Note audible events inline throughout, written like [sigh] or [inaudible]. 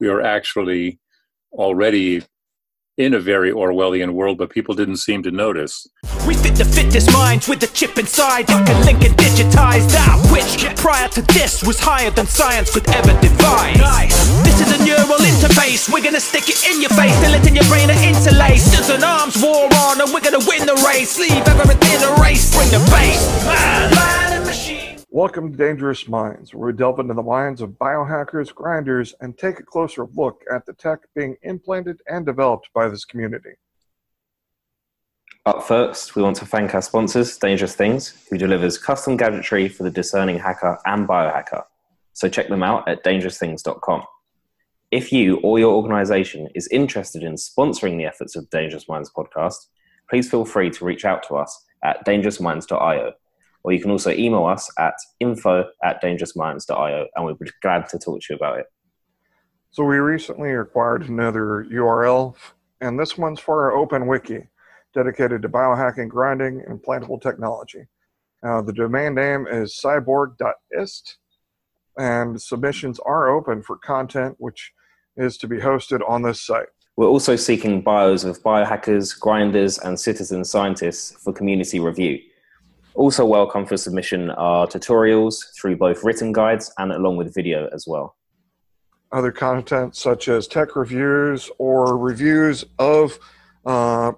we are actually already in a very Orwellian world, but people didn't seem to notice. We fit the fittest minds with the chip inside, like a link and digitized out, which prior to this was higher than science could ever devise. Nice. This is a neural interface, we're gonna stick it in your face, till it in your brain and interlace. There's an arms war on, and we're gonna win the race. Leave everything a race, bring the bass. Man, man and machine. Welcome to Dangerous Minds, where we delve into the minds of biohackers, grinders, and take a closer look at the tech being implanted and developed by this community. Up first, we want to thank our sponsors, Dangerous Things, who delivers custom gadgetry for the discerning hacker and biohacker. So check them out at dangerousthings.com. If you or your organization is interested in sponsoring the efforts of Dangerous Minds podcast, please feel free to reach out to us at dangerousminds.io or you can also email us at info at dangerousminds.io and we'd be glad to talk to you about it. So we recently acquired another URL, and this one's for our open wiki dedicated to biohacking, grinding, and implantable technology. Uh, the domain name is cyborg.ist, and submissions are open for content which is to be hosted on this site. We're also seeking bios of biohackers, grinders, and citizen scientists for community review. Also welcome for submission are tutorials through both written guides and along with video as well. Other content such as tech reviews or reviews of uh,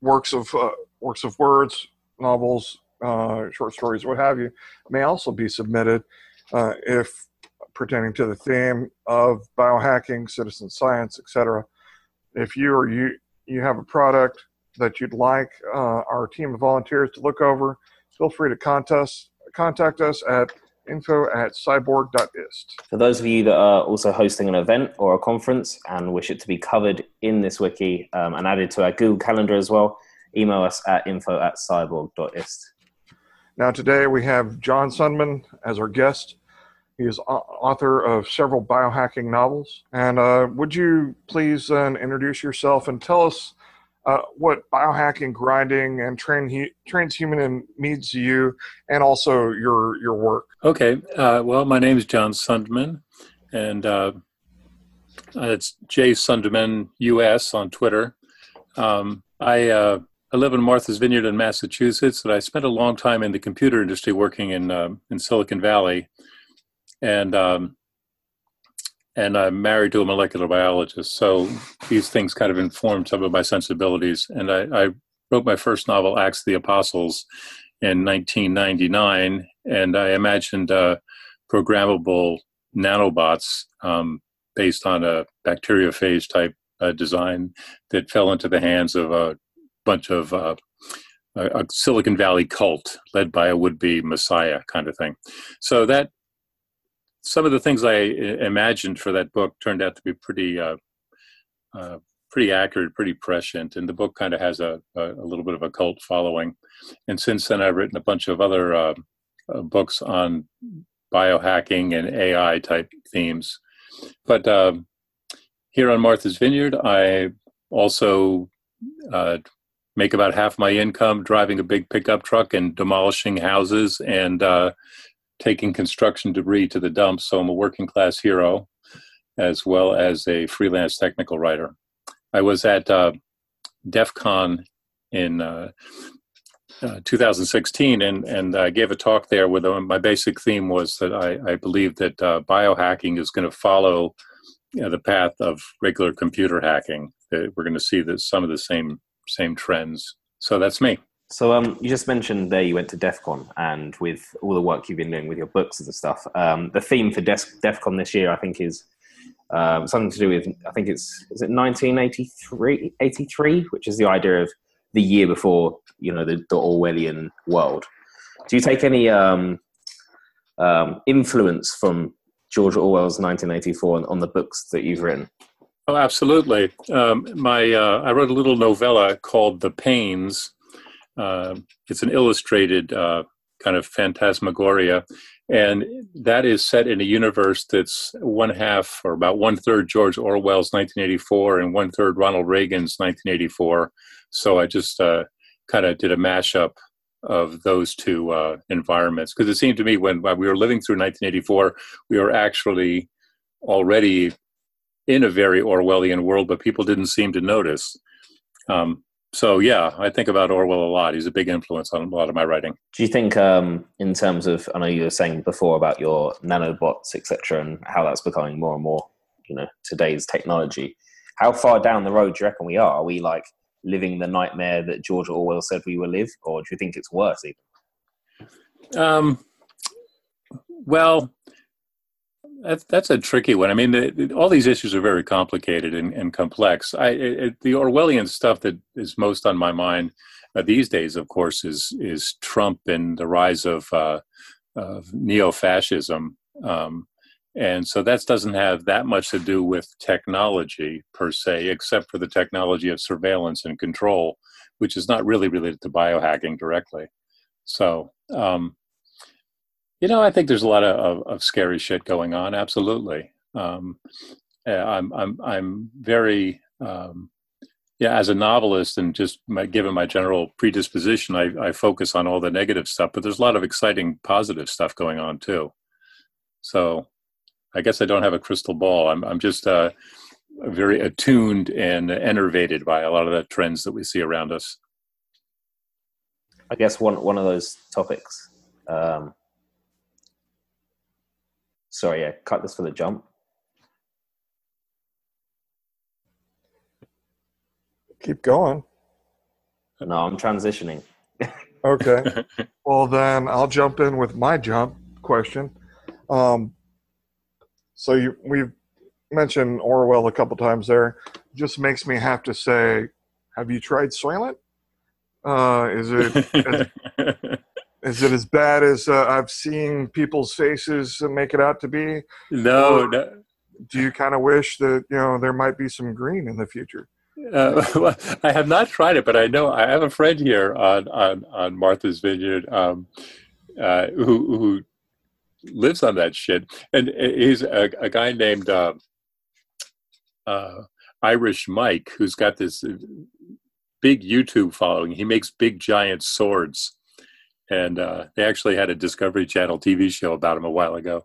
works of uh, works of words, novels, uh, short stories, what have you, may also be submitted uh, if pertaining to the theme of biohacking, citizen science, etc. If you or you you have a product that you'd like uh, our team of volunteers to look over, feel free to contact us, contact us at info at cyborg.ist. For those of you that are also hosting an event or a conference and wish it to be covered in this wiki um, and added to our Google Calendar as well, email us at info at cyborg.ist. Now, today we have John Sundman as our guest. He is author of several biohacking novels. And uh, would you please uh, introduce yourself and tell us uh, what biohacking, grinding, and train transhumanism means to you, and also your your work. Okay. Uh, well, my name is John Sundman, and uh, it's J Sundman US on Twitter. Um, I uh, I live in Martha's Vineyard in Massachusetts, and I spent a long time in the computer industry working in uh, in Silicon Valley, and um, and I'm married to a molecular biologist. So these things kind of informed some of my sensibilities. And I, I wrote my first novel, Acts of the Apostles, in 1999, and I imagined uh, programmable nanobots um, based on a bacteriophage type uh, design that fell into the hands of a bunch of uh, a, Silicon Valley cult led by a would-be messiah kind of thing. So that some of the things I imagined for that book turned out to be pretty uh, uh, pretty accurate, pretty prescient, and the book kind of has a, a, a, little bit of a cult following. And since then, I've written a bunch of other uh, uh books on biohacking and AI type themes. But um, here on Martha's Vineyard, I also uh, make about half my income driving a big pickup truck and demolishing houses and uh, taking construction debris to the dump. So I'm a working class hero as well as a freelance technical writer. I was at uh, DEF CON in uh, uh, 2016 and, and I gave a talk there where the, my basic theme was that I, I believe that uh, biohacking is going to follow you know, the path of regular computer hacking. That we're going to see that some of the same same trends. So that's me. So um, you just mentioned there you went to DEF CON, and with all the work you've been doing with your books and stuff, um, the theme for DEF, CON this year, I think, is um, something to do with I think it's is it 1983, 83, which is the idea of the year before you know the, the Orwellian world. Do you take any um, um, influence from George Orwell's 1984 on, on, the books that you've written? Oh, absolutely. My uh, I wrote a little novella called The Pains uh, it's an illustrated uh, kind of phantasmagoria, and that is set in a universe that's one half or about one third George Orwell's 1984 and one third Ronald Reagan's 1984. So I just uh, kind of did a mashup of those two uh, environments because it seemed to me when, when we were living through 1984, we were actually already in a very Orwellian world, but people didn't seem to notice. Um, so yeah, I think about Orwell a lot. He's a big influence on a lot of my writing. Do you think, um, in terms of, I know you were saying before about your nanobots, etc., and how that's becoming more and more, you know, today's technology. How far down the road do you reckon we are? Are we like living the nightmare that George Orwell said we will live, or do you think it's worse even? Um, well, that's that's a tricky one. I mean, the, all these issues are very complicated and, and complex. I, it, the Orwellian stuff that is most on my mind uh, these days, of course, is is Trump and the rise of, uh, of neo-fascism, um, and so that doesn't have that much to do with technology per se, except for the technology of surveillance and control, which is not really related to biohacking directly. So. Um, you know, I think there's a lot of, of, of scary shit going on. Absolutely. Um, I'm I'm I'm very um, yeah. As a novelist, and just my, given my general predisposition, I, I focus on all the negative stuff. But there's a lot of exciting, positive stuff going on too. So, I guess I don't have a crystal ball. I'm I'm just uh, very attuned and enervated by a lot of the trends that we see around us. I guess one one of those topics um, Sorry, yeah, cut this for the jump. Keep going. No, I'm transitioning. [laughs] okay. [laughs] Well, then I'll jump in with my jump question. Um, so you, we've mentioned Orwell a couple times there. Just makes me have to say, have you tried Soylent? Uh, is it [laughs] Is it as bad as uh, I've seen people's faces make it out to be? No, no. Do you kind of wish that you know there might be some green in the future? Uh, [laughs] well, I have not tried it, but I know I have a friend here on on, on Martha's Vineyard um, uh, who who lives on that shit, and he's a, a guy named uh, uh Irish Mike who's got this big YouTube following. He makes big giant swords and uh, they actually had a Discovery Channel TV show about him a while ago.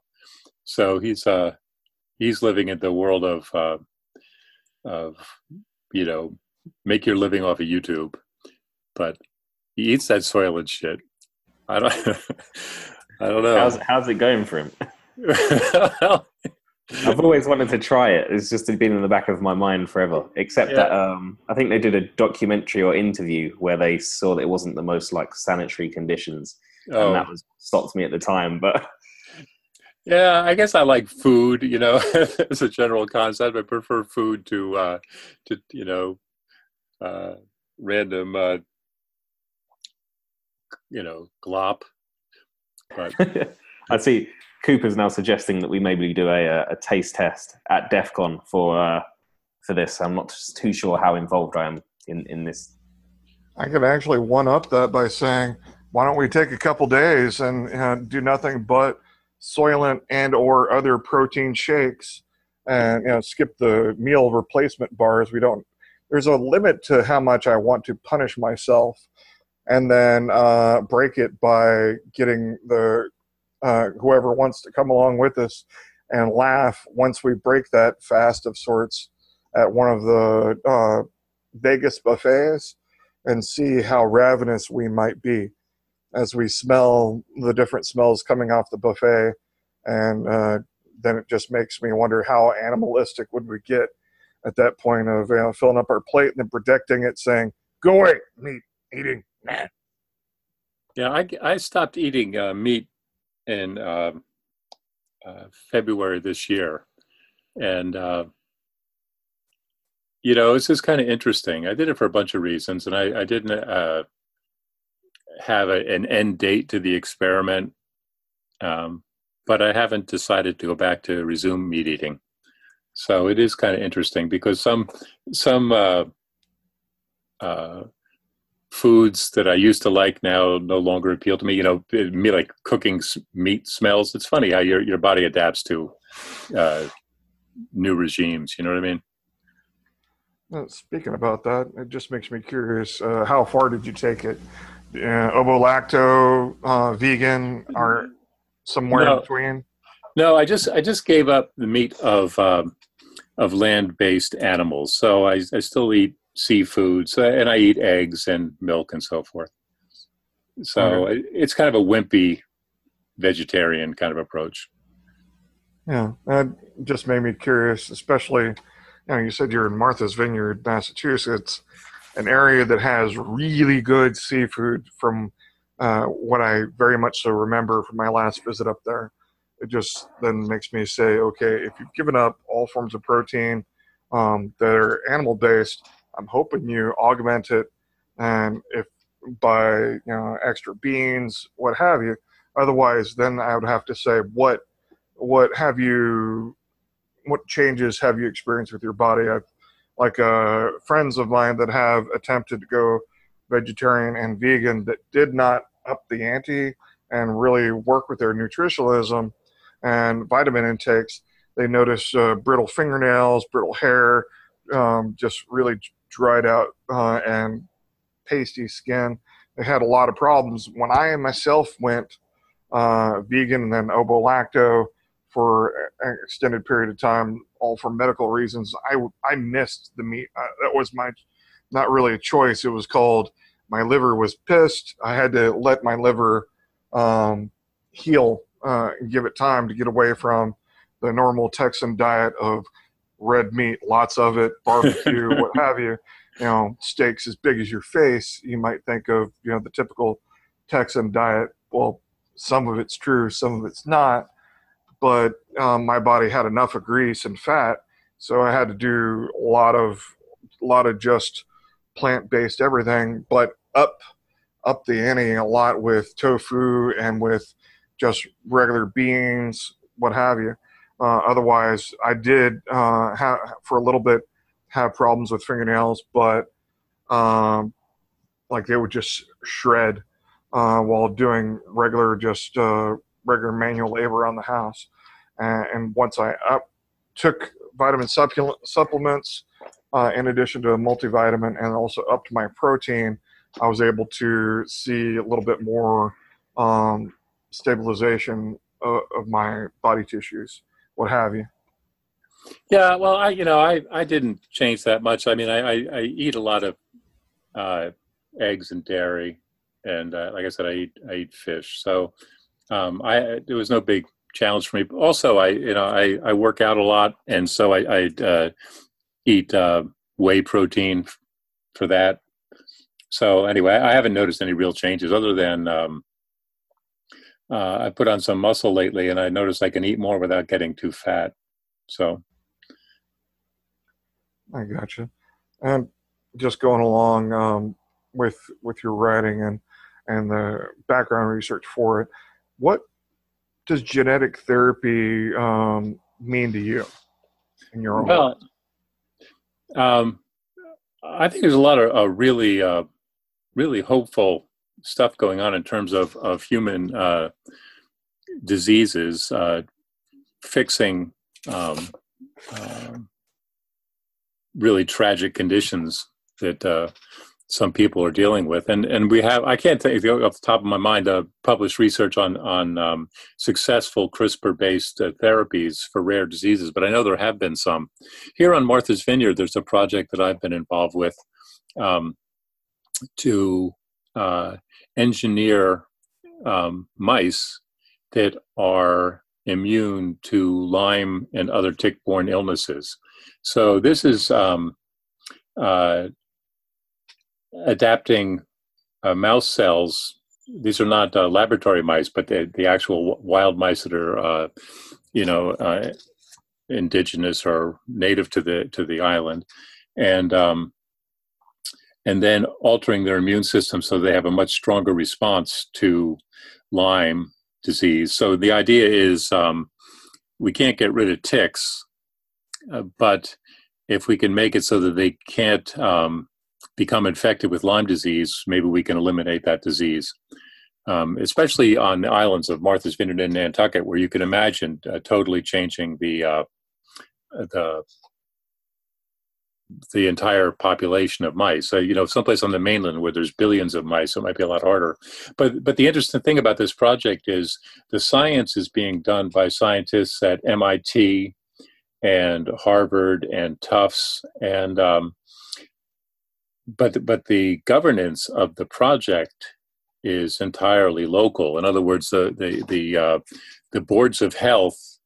So he's uh, he's living in the world of uh, of you know make your living off of YouTube, but he eats that Soylent shit. I don't [laughs] I don't know. How's how's it going for him? [laughs] [laughs] well, I've always wanted to try it. It's just been in the back of my mind forever. Except yeah. that um, I think they did a documentary or interview where they saw that it wasn't the most like sanitary conditions, oh. and that was stopped me at the time. But [laughs] yeah, I guess I like food. You know, [laughs] as a general concept, I prefer food to uh, to you know uh, random uh, you know glop. But [laughs] I see Cooper's now suggesting that we maybe do a, a taste test at DEF CON for, uh, for this. I'm not too sure how involved I am in, in this. I could actually one up that by saying, why don't we take a couple days and uh, do nothing but Soylent and or other protein shakes and you know skip the meal replacement bars we don't there's a limit to how much i want to punish myself and then uh, break it by getting the uh, whoever wants to come along with us and laugh once we break that fast of sorts at one of the uh, Vegas buffets and see how ravenous we might be as we smell the different smells coming off the buffet. And uh, then it just makes me wonder how animalistic would we get at that point of you know, filling up our plate and then protecting it, saying, "Go away, meat eating." Nah. Yeah, I, I stopped eating uh, meat in uh, uh, February this year, and uh, you know it's just kind of interesting. I did it for a bunch of reasons, and I, I didn't uh, have a, an end date to the experiment, um, but I haven't decided to go back to resume meat eating. So it is kind of interesting because some some uh, uh, foods that I used to like now no longer appeal to me. You know, me like cooking meat smells. It's funny how your your body adapts to uh, new regimes. You know what I mean? Well, speaking about that, it just makes me curious. Uh, how far did you take it? Uh, ovo lacto, uh, vegan, or somewhere no, in between? No, I just I just gave up the meat of um, of land-based animals. So I, I still eat seafood, so, and I eat eggs and milk and so forth. So it, it's kind of a wimpy vegetarian kind of approach. Yeah, that just made me curious, especially, you know, you said you're in Martha's Vineyard, Massachusetts, an area that has really good seafood from uh, what I very much so remember from my last visit up there. It just then makes me say, okay, if you've given up all forms of protein um, that are animal based, I'm hoping you augment it, and if by you know extra beans, what have you. Otherwise, then I would have to say, what what have you what changes have you experienced with your body? I've like uh, friends of mine that have attempted to go vegetarian and vegan that did not up the ante and really work with their nutritionalism and vitamin intakes. They notice uh, brittle fingernails, brittle hair, um, just really dried out uh, and pasty skin. They had a lot of problems. When I myself went uh, vegan and then ovo lacto for an extended period of time, all for medical reasons, I, I missed the meat. Uh, that was my not really a choice. It was called my liver was pissed. I had to let my liver um, heal uh, and give it time to get away from the normal Texan diet of red meat, lots of it, barbecue, [laughs] what have you. You know, steaks as big as your face. You might think of you know the typical Texan diet. Well, some of it's true, some of it's not. But um, my body had enough of grease and fat, so I had to do a lot of a lot of just plant-based everything, but up up the ante a lot with tofu and with just regular beans, what have you. Uh, otherwise, I did uh, have for a little bit have problems with fingernails, but um, like they would just shred uh, while doing regular, just uh, regular manual labor around the house. And, once I up, took vitamin supplements, uh, in addition to a multivitamin, and also upped my protein, I was able to see a little bit more um, stabilization of my body tissues, what have you. Yeah, well, I you know I I didn't change that much. I mean, I I, I eat a lot of uh, eggs and dairy, and uh, like I said, I eat I eat fish. So um, I there was no big challenge for me. Also, I you know I I work out a lot, and so I I uh, eat uh, whey protein for that. So anyway, I haven't noticed any real changes other than um, uh, I put on some muscle lately, and I noticed I can eat more without getting too fat. So I gotcha. And just going along um, with with your writing and and the background research for it, what does genetic therapy um, mean to you in your own well, um, I think there's a lot of uh, really uh, really hopeful stuff going on in terms of of human uh, diseases, uh, fixing um, um, really tragic conditions that uh, some people are dealing with, and and we have I can't think off the top of my mind uh, published research on on um, successful CRISPR based uh, therapies for rare diseases, but I know there have been some. Here on Martha's Vineyard, there's a project that I've been involved with um, to uh, engineer um, mice that are immune to Lyme and other tick-borne illnesses. So this is um, uh, adapting uh, mouse cells. These are not uh, laboratory mice, but the, the actual wild mice that are, uh, you know, uh, indigenous or native to the to the island, and um, and then altering their immune system so they have a much stronger response to Lyme disease. So the idea is um, we can't get rid of ticks, uh, but if we can make it so that they can't um, become infected with Lyme disease, maybe we can eliminate that disease. Um, especially on the islands of Martha's Vineyard and Nantucket, where you can imagine uh, totally changing the uh, the the entire population of mice. So, you know, someplace on the mainland where there's billions of mice, it might be a lot harder. But but the interesting thing about this project is the science is being done by scientists at MIT and Harvard and Tufts and um, but but the governance of the project is entirely local. In other words, the the the, uh, the boards of health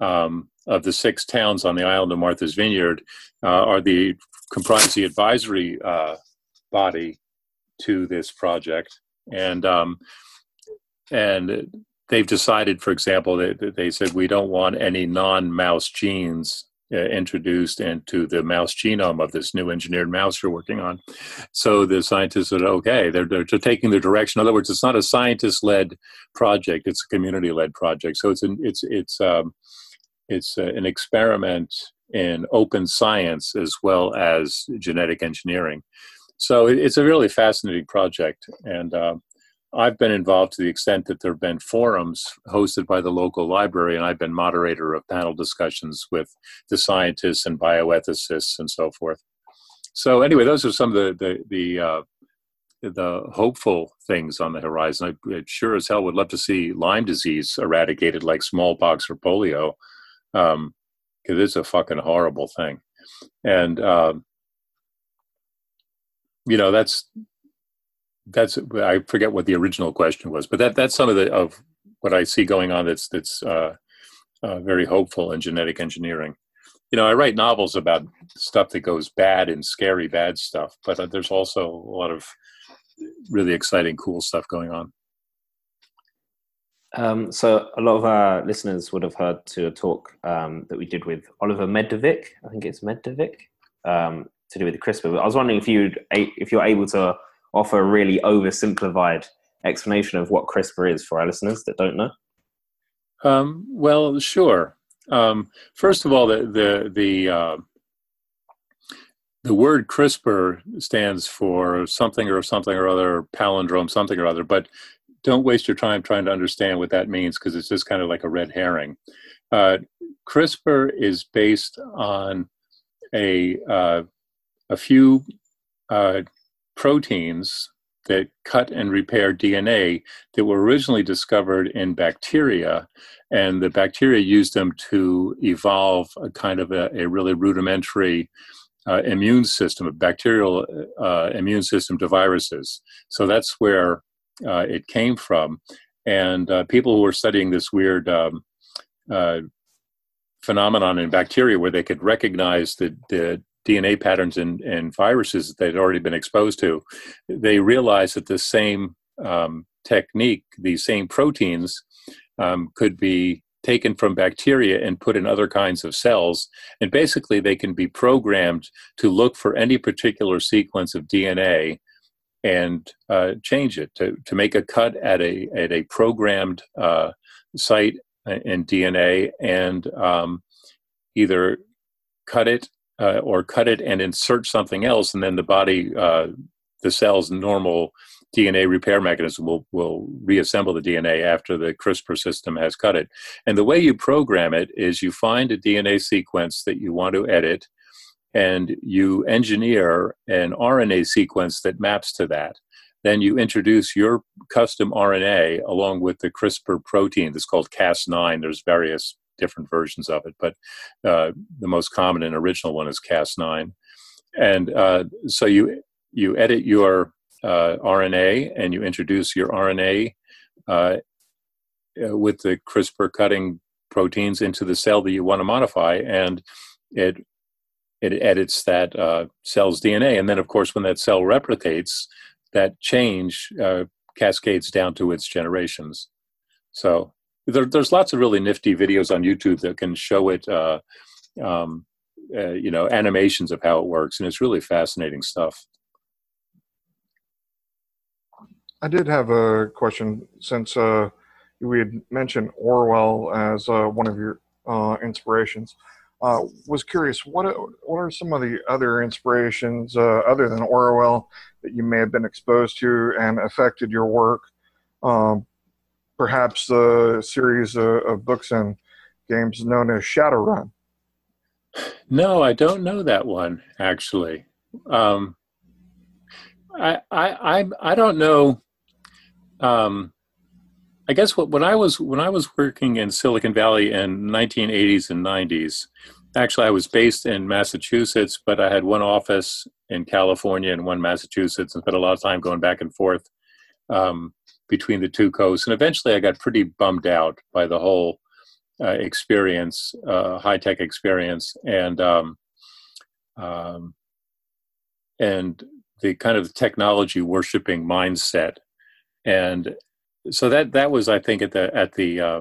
um, of the six towns on the island of Martha's Vineyard uh, are the comprise the advisory uh, body to this project, and um, and they've decided, for example, that they said we don't want any non-mouse genes uh, introduced into the mouse genome of this new engineered mouse you're working on. So the scientists said, okay, they're, they're taking the direction. In other words, it's not a scientist-led project; it's a community-led project. So it's an it's it's um, it's uh, an experiment in open science as well as genetic engineering. So it's a really fascinating project, and uh, I've been involved to the extent that there have been forums hosted by the local library, and I've been moderator of panel discussions with the scientists and bioethicists and so forth. So anyway, those are some of the the the, uh, the hopeful things on the horizon. I, I, sure as hell would love to see Lyme disease eradicated like smallpox or polio, because um, it's a fucking horrible thing, and um, you know that's that's I forget what the original question was, but that that's some of the of what I see going on. That's that's uh, uh, very hopeful in genetic engineering. You know, I write novels about stuff that goes bad and scary bad stuff, but uh, there's also a lot of really exciting, cool stuff going on. Um, so a lot of our listeners would have heard to a talk um, that we did with Oliver Medvedik. I think it's Medvedik um, to do with CRISPR. But I was wondering if you'd if you're able to offer a really oversimplified explanation of what CRISPR is for our listeners that don't know? Um, well, sure. Um, first of all, the the the uh, the word CRISPR stands for something or something or other, palindrome, something or other. But don't waste your time trying to understand what that means because it's just kind of like a red herring. Uh, CRISPR is based on a uh, a few uh, proteins that cut and repair DNA that were originally discovered in bacteria. And the bacteria used them to evolve a kind of a, a really rudimentary uh, immune system, a bacterial uh, immune system to viruses. So that's where uh, it came from. And uh, people who were studying this weird um, uh, phenomenon in bacteria where they could recognize the, the DNA patterns in, in viruses that they'd already been exposed to, they realized that the same um, technique, these same proteins, um, could be taken from bacteria and put in other kinds of cells. And basically, they can be programmed to look for any particular sequence of DNA and uh, change it to, to make a cut at a, at a programmed uh, site in DNA and um, either cut it uh, or cut it and insert something else, and then the body, uh, the cell's normal DNA repair mechanism will, will reassemble the DNA after the CRISPR system has cut it. And the way you program it is you find a DNA sequence that you want to edit, and you engineer an RNA sequence that maps to that. Then you introduce your custom RNA along with the CRISPR protein that's called Cas9. There's various different versions of it, but uh, the most common and original one is Cas9. And uh, so you you edit your uh, RNA and you introduce your RNA uh, uh, with the CRISPR cutting proteins into the cell that you want to modify, and it it edits that uh, cell's DNA. And then, of course, when that cell replicates, that change cascades down to its generations. So there, there's lots of really nifty videos on YouTube that can show it, uh, um, uh, you know, animations of how it works, and it's really fascinating stuff. I did have a question since uh, we had mentioned Orwell as uh, one of your uh, inspirations. Uh, was curious what what are some of the other inspirations uh, other than Orwell that you may have been exposed to and affected your work? Um, perhaps a series of, of books and games known as Shadowrun. No, I don't know that one actually. Um, I, I I I don't know. Um, I guess what, when I was when I was working in Silicon Valley in 1980s and 90s, actually, I was based in Massachusetts, but I had one office in California and one Massachusetts, and spent a lot of time going back and forth um, between the two coasts. And eventually, I got pretty bummed out by the whole uh, experience, uh, high tech experience, and um, um, and the kind of technology worshiping mindset. And so that that was, I think, at the at the uh,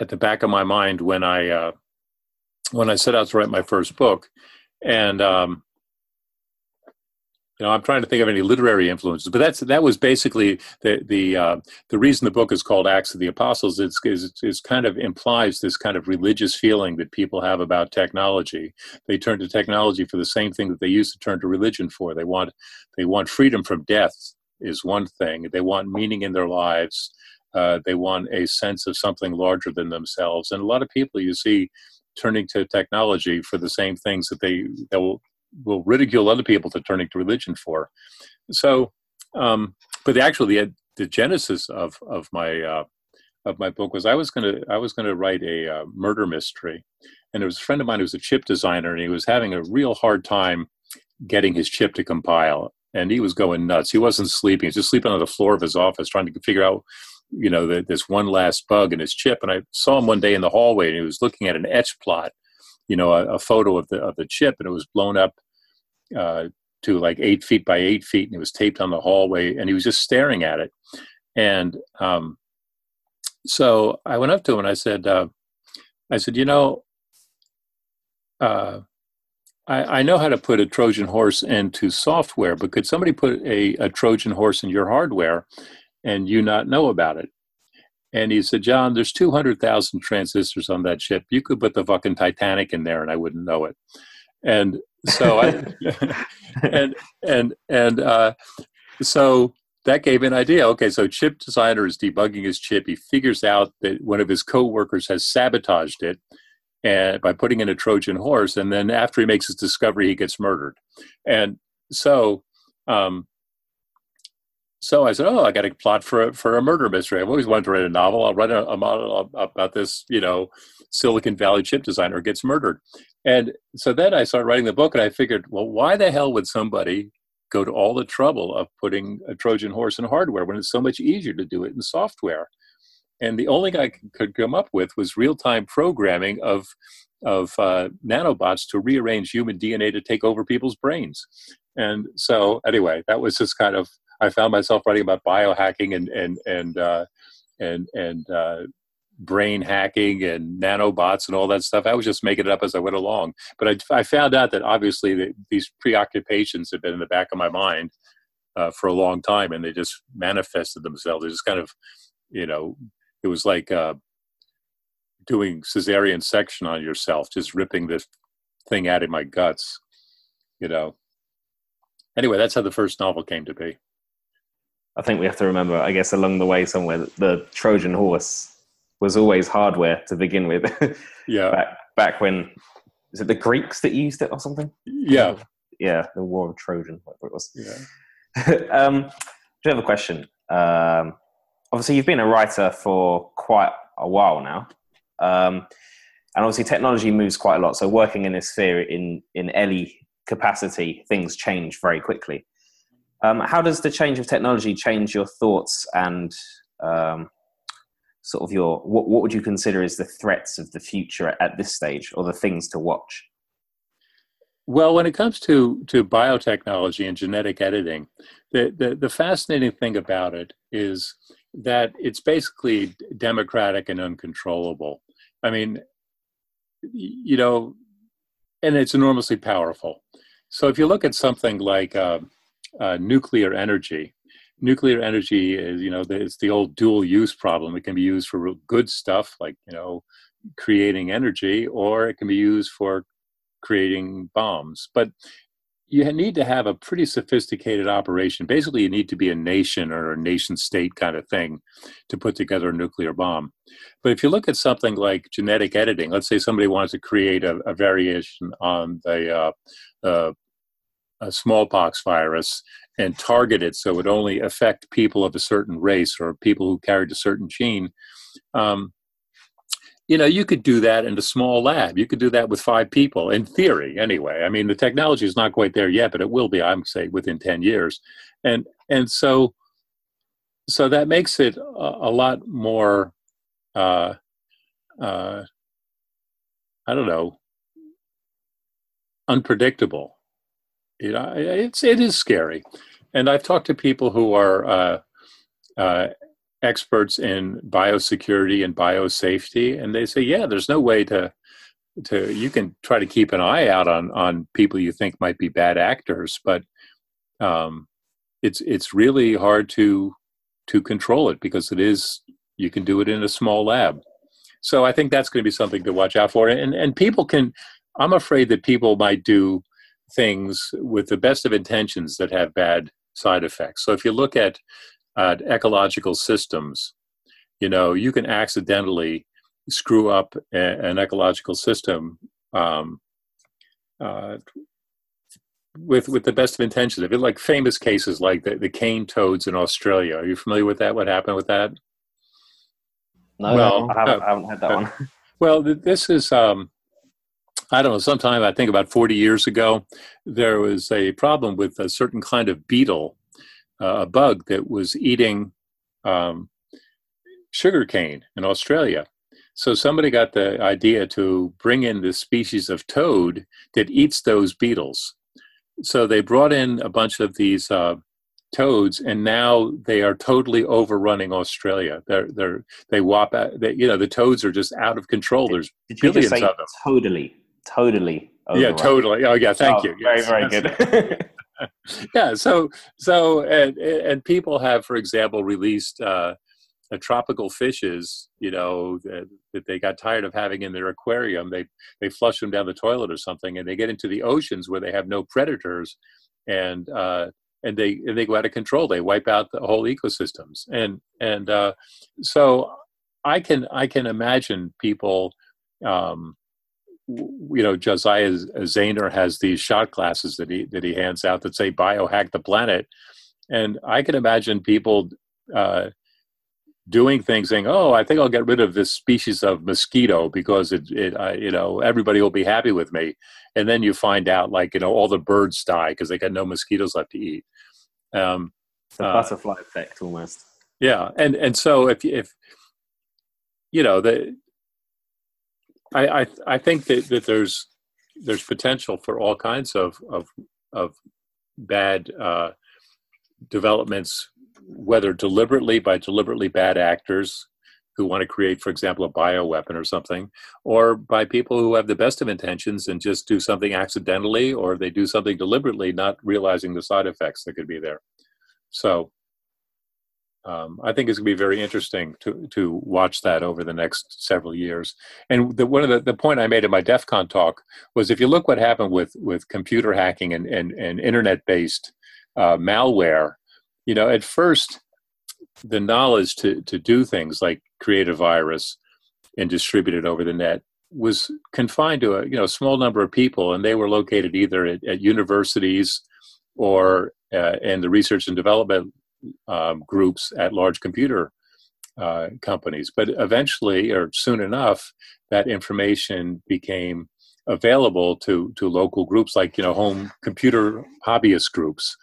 at the back of my mind when I uh, when I set out to write my first book, and um, you know, I'm trying to think of any literary influences, but that's that was basically the the uh, the reason the book is called Acts of the Apostles. It's, is is kind of implies this kind of religious feeling that people have about technology. They turn to technology for the same thing that they used to turn to religion for. They want they want freedom from death is one thing. They want meaning in their lives. Uh, they want a sense of something larger than themselves. And a lot of people you see turning to technology for the same things that they that will will ridicule other people to turning to religion for. So, um, but the, actually the the genesis of of my uh, of my book was I was gonna I was gonna write a uh, murder mystery, and there was a friend of mine who was a chip designer, and he was having a real hard time getting his chip to compile, and he was going nuts. He wasn't sleeping; he was just sleeping on the floor of his office trying to figure out you know the, this one last bug in his chip. And I saw him one day in the hallway, and he was looking at an etch plot, you know, a, a photo of the of the chip, and it was blown up uh, to like eight feet by eight feet, and it was taped on the hallway, and he was just staring at it. And um, so I went up to him and I said, uh, I said, you know, uh, I, I, know how to put a Trojan horse into software, but could somebody put a, a Trojan horse in your hardware and you not know about it? And he said, John, there's 200,000 transistors on that chip. You could put the fucking Titanic in there and I wouldn't know it. And so I, [laughs] and and and uh, so that gave an idea. Okay, so chip designer is debugging his chip. He figures out that one of his coworkers has sabotaged it, and by putting in a Trojan horse, and then after he makes his discovery, he gets murdered. And so, um, so I said, "Oh, I got a plot for a, for a murder mystery. I've always wanted to write a novel. I'll write a, a model about this, you know, Silicon Valley chip designer gets murdered." And so then I started writing the book, and I figured, well, why the hell would somebody go to all the trouble of putting a Trojan horse in hardware when it's so much easier to do it in software? And the only I could come up with was real-time programming of of uh, nanobots to rearrange human DNA to take over people's brains. And so, anyway, that was just kind of I found myself writing about biohacking and and and uh, and and uh, brain hacking and nanobots and all that stuff. I was just making it up as I went along. But I, I found out that obviously the, these preoccupations have been in the back of my mind uh, for a long time, and they just manifested themselves. They just kind of, you know, it was like uh, doing cesarean section on yourself, just ripping this thing out of my guts, you know. Anyway, that's how the first novel came to be. I think we have to remember, I guess, along the way somewhere, the Trojan horse was always hardware to begin with. [laughs] yeah. Back, back when, is it the Greeks that used it or something? Yeah. Yeah, the War of Trojan, whatever it was. Yeah. [laughs] um, do you have a question? Um, obviously, you've been a writer for quite a while now. Um, and obviously, technology moves quite a lot. So, working in this sphere in, in Ellie capacity, things change very quickly. Um, how does the change of technology change your thoughts and um, sort of your what, what would you consider is the threats of the future at this stage or the things to watch well when it comes to to biotechnology and genetic editing the, the, the fascinating thing about it is that it's basically democratic and uncontrollable. I mean you know and it's enormously powerful. So if you look at something like uh, uh, nuclear energy nuclear energy is you know it's the old dual use problem. It can be used for good stuff like you know creating energy or it can be used for creating bombs. But you need to have a pretty sophisticated operation. Basically you need to be a nation or a nation state kind of thing to put together a nuclear bomb. But if you look at something like genetic editing let's say somebody wants to create a, a variation on the uh, uh, smallpox virus and target it so it only affect people of a certain race or people who carried a certain gene, um, you know, you could do that in a small lab. You could do that with five people, in theory, anyway. I mean, the technology is not quite there yet, but it will be. I'm say within ten years, and and so so that makes it a, a lot more. Uh, uh, I don't know, unpredictable. You know, it's it is scary, and I've talked to people who are uh, uh, experts in biosecurity and biosafety, and they say, yeah, there's no way to to you can try to keep an eye out on on people you think might be bad actors, but um, it's it's really hard to to control it because it is you can do it in a small lab. So I think that's going to be something to watch out for, and and people can. I'm afraid that people might do things with the best of intentions that have bad side effects. So if you look at uh, ecological systems, you know, you can accidentally screw up a, an ecological system um, uh, with with the best of intentions. If it like famous cases like the, the cane toads in Australia, are you familiar with that? What happened with that? No, well, I haven't, uh, I haven't had that uh, one. [laughs] Well, this is um, I don't know. Sometime I think about forty years ago, there was a problem with a certain kind of beetle uh, a bug that was eating um, sugarcane in Australia. So somebody got the idea to bring in this species of toad that eats those beetles. So they brought in a bunch of these uh, toads, and now they are totally overrunning Australia. They're they're they whop out. They, you know the toads are just out of control. There's Did billions of them. Totally, totally. Yeah, totally. Oh yeah, thank oh, you. Very yes. very good. [laughs] yeah so so and and people have for example released uh, tropical fishes you know that, that, they got tired of having in their aquarium. They they flush them down the toilet or something and they get into the oceans where they have no predators and uh, and they and they go out of control. They wipe out the whole ecosystems. And and uh, so i can i can imagine people um, you know Josiah Zayner has these shot glasses that he that he hands out that say biohack the planet, and I can imagine people uh, doing things saying, "Oh, I think I'll get rid of this species of mosquito because it, it uh, you know everybody will be happy with me," and then you find out like you know all the birds die because they got no mosquitoes left to eat. Um, the uh, butterfly effect almost. Yeah, and and so if if you know the I, I, I think that, that there's there's potential for all kinds of of, of bad uh, developments, whether deliberately by deliberately bad actors who want to create, for example, a bioweapon or something, or by people who have the best of intentions and just do something accidentally, or they do something deliberately, not realizing the side effects that could be there. So um, I think it's going to be very interesting to to watch that over the next several years. And the, one of the, the point I made in my DEF CON talk was if you look what happened with with computer hacking and and, and internet based uh, malware, you know, at first the knowledge to to do things like create a virus and distribute it over the net was confined to a you know small number of people, and they were located either at, at universities or uh, in the research and development um, groups at large computer uh, companies. But eventually, or soon enough, that information became available to to local groups like you know home computer hobbyist groups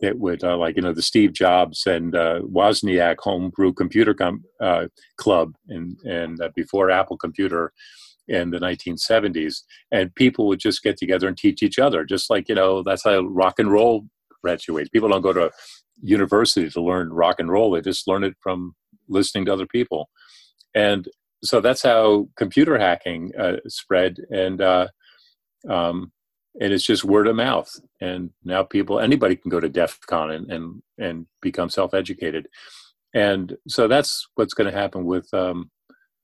that would uh, like you know the Steve Jobs and uh, Wozniak homebrew computer com- uh, club and and uh, before Apple Computer in the 1970s and people would just get together and teach each other just like you know that's how rock and roll graduates people don't go to university to learn rock and roll. They just learn it from listening to other people. And so that's how computer hacking uh, spread. And, uh, um, and it's just word of mouth. And now people, anybody can go to DEF CON and, and, and become self-educated. And so that's what's going to happen with um,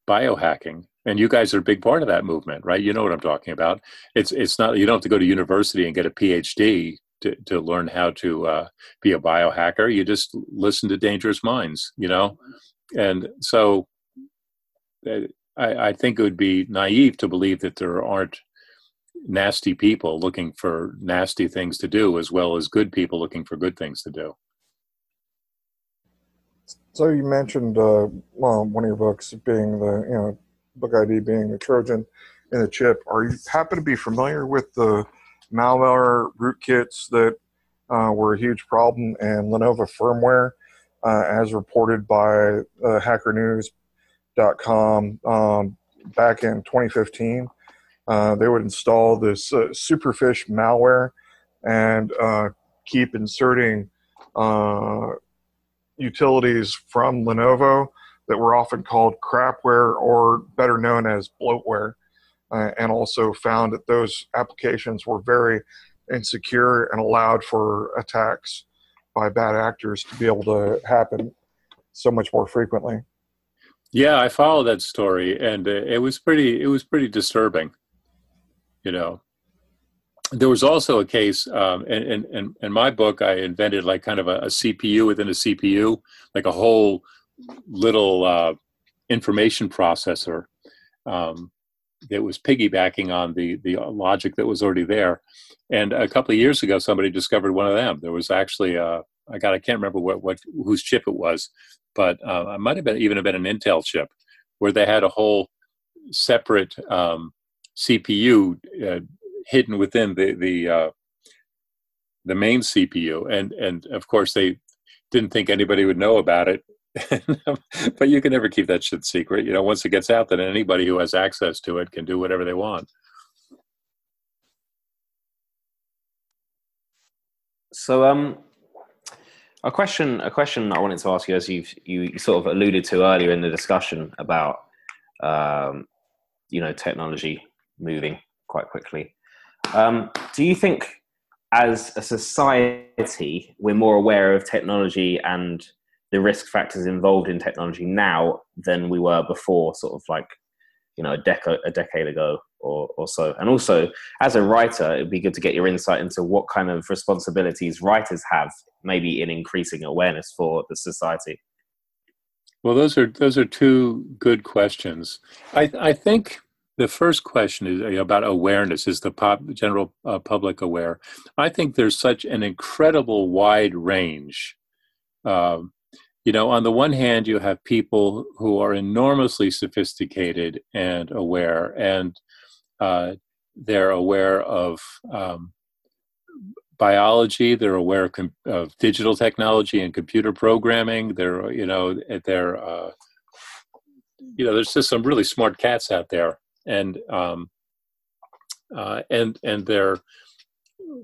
biohacking. And you guys are a big part of that movement, right? You know what I'm talking about. It's it's not you don't have to go to university and get a PhD to, to learn how to uh, be a biohacker. You just listen to Dangerous Minds, you know? And so I, I think it would be naive to believe that there aren't nasty people looking for nasty things to do as well as good people looking for good things to do. So you mentioned uh, well, one of your books being the you know Book ID being the Trojan in the chip. Are you happen to be familiar with the malware rootkits that uh, were a huge problem in Lenovo firmware, uh, as reported by uh, HackerNews.com um, back in 2015? Uh, they would install this uh, Superfish malware and uh, keep inserting utilities from Lenovo that were often called crapware or better known as bloatware, uh, and also found that those applications were very insecure and allowed for attacks by bad actors to be able to happen so much more frequently. Yeah, I followed that story, and uh, it was pretty. It was pretty disturbing. You know, there was also a case um, in, in, in my book i invented like kind of a, a, cpu within a cpu like a whole little uh, information processor um, that was piggybacking on the, the logic that was already there and a couple of years ago somebody discovered one of them there was actually a, uh, i got i can't remember what, what whose chip it was but uh, it might have been even have been an intel chip where they had a whole separate um, cpu uh, hidden within the the uh, the main CPU, and and of course they didn't think anybody would know about it. But you can never keep that shit secret. You know, once it gets out, then anybody who has access to it can do whatever they want. So, um, a question, a question I wanted to ask you, as you've you sort of alluded to earlier in the discussion about, um, you know, technology moving quite quickly. Um, do you think, as a society, we're more aware of technology and the risk factors involved in technology now than we were before, sort of like you know a decade a decade ago or, or so? And also, as a writer, it'd be good to get your insight into what kind of responsibilities writers have, maybe in increasing awareness for the society. Well, those are those are two good questions. I I think the first question is about awareness is the pop, general uh, public aware i think there's such an incredible wide range you know on the one hand you have people who are enormously sophisticated and aware and uh, they're aware of um, biology they're aware of, com- of, digital technology and computer programming they're you know they're uh, you know there's just some really smart cats out there and um, uh, and and they're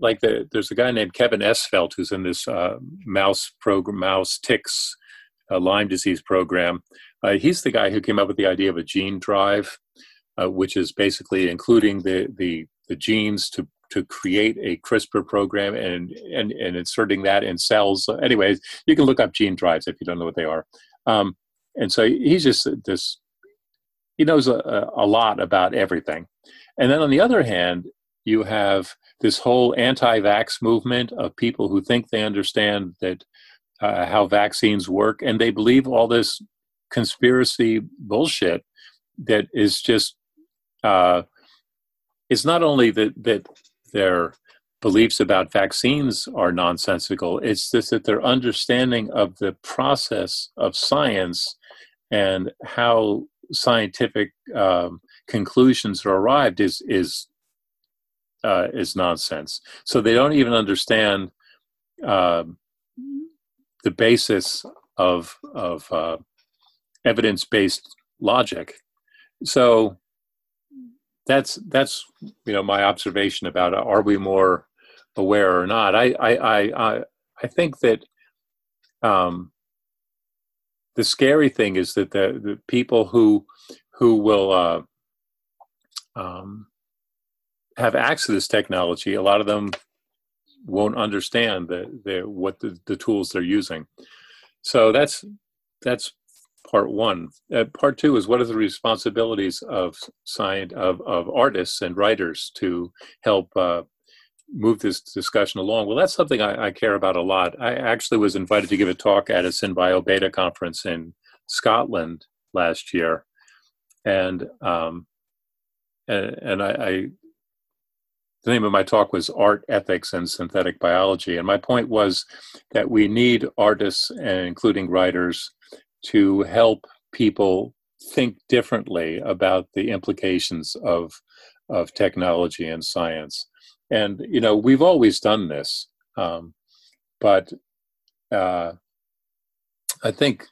like the, there's a guy named Kevin Esvelt who's in this uh, mouse program, mouse ticks uh, Lyme disease program. Uh, he's the guy who came up with the idea of a gene drive, uh, which is basically including the the, the genes to to create a CRISPR program and, and, and inserting that in cells. Anyways, you can look up gene drives if you don't know what they are. Um, and so he's just this he knows a, a lot about everything. And then on the other hand, you have this whole anti-vax movement of people who think they understand that uh, how vaccines work, and they believe all this conspiracy bullshit that is just. Uh, it's not only that that their beliefs about vaccines are nonsensical. It's just that their understanding of the process of science and how scientific um, conclusions are arrived is is uh, is nonsense. So they don't even understand uh, the basis of of uh, evidence based logic. So that's that's you know my observation about uh, are we more aware or not. I I I I think that um, the scary thing is that the, the people who who will uh, um, have access to this technology, a lot of them won't understand the, the what the, the tools they're using. So that's that's part one. Uh, part two is what are the responsibilities of science of, of artists and writers to help uh, move this discussion along? Well, that's something I, I, care about a lot. I actually was invited to give a talk at a SynBio Beta conference in Scotland last year, and um, and, and I, I, the name of my talk was Art, Ethics, and Synthetic Biology, and my point was that we need artists, including writers, to help people think differently about the implications of of technology and science. And you know, we've always done this, um, but uh, I think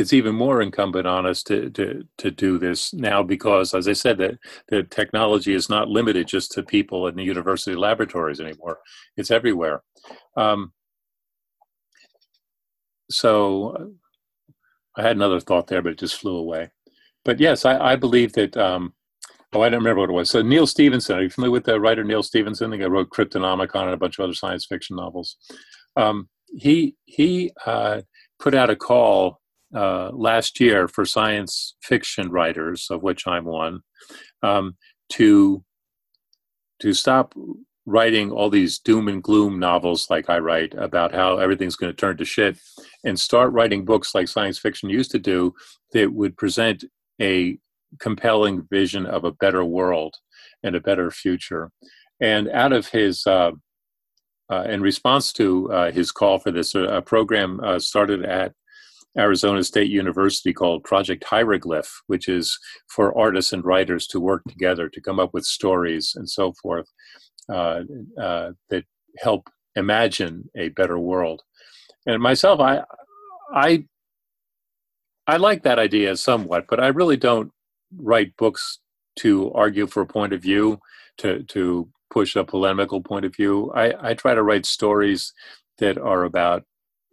it's even more incumbent on us to, to, to do this now because, as I said, that the technology is not limited just to people in the university laboratories anymore. It's everywhere. Um, so I had another thought there, but it just flew away. But yes, I, I believe that. Um, oh, I don't remember what it was. So Neal Stephenson. are you familiar with the writer Neal Stephenson? The guy wrote Cryptonomicon and a bunch of other science fiction novels. Um, he he uh, put out a call uh, last year for science fiction writers, of which I'm one, um, to to stop writing all these doom and gloom novels like I write about how everything's going to turn to shit, and start writing books like science fiction used to do that would present a compelling vision of a better world and a better future. And out of his uh, uh, in response to uh, his call for this, a program uh, started at Arizona State University called Project Hieroglyph, which is for artists and writers to work together to come up with stories and so forth uh, uh, that help imagine a better world. And myself, I, I, I like that idea somewhat, but I really don't write books to argue for a point of view, to to push a polemical point of view. I, I try to write stories that are about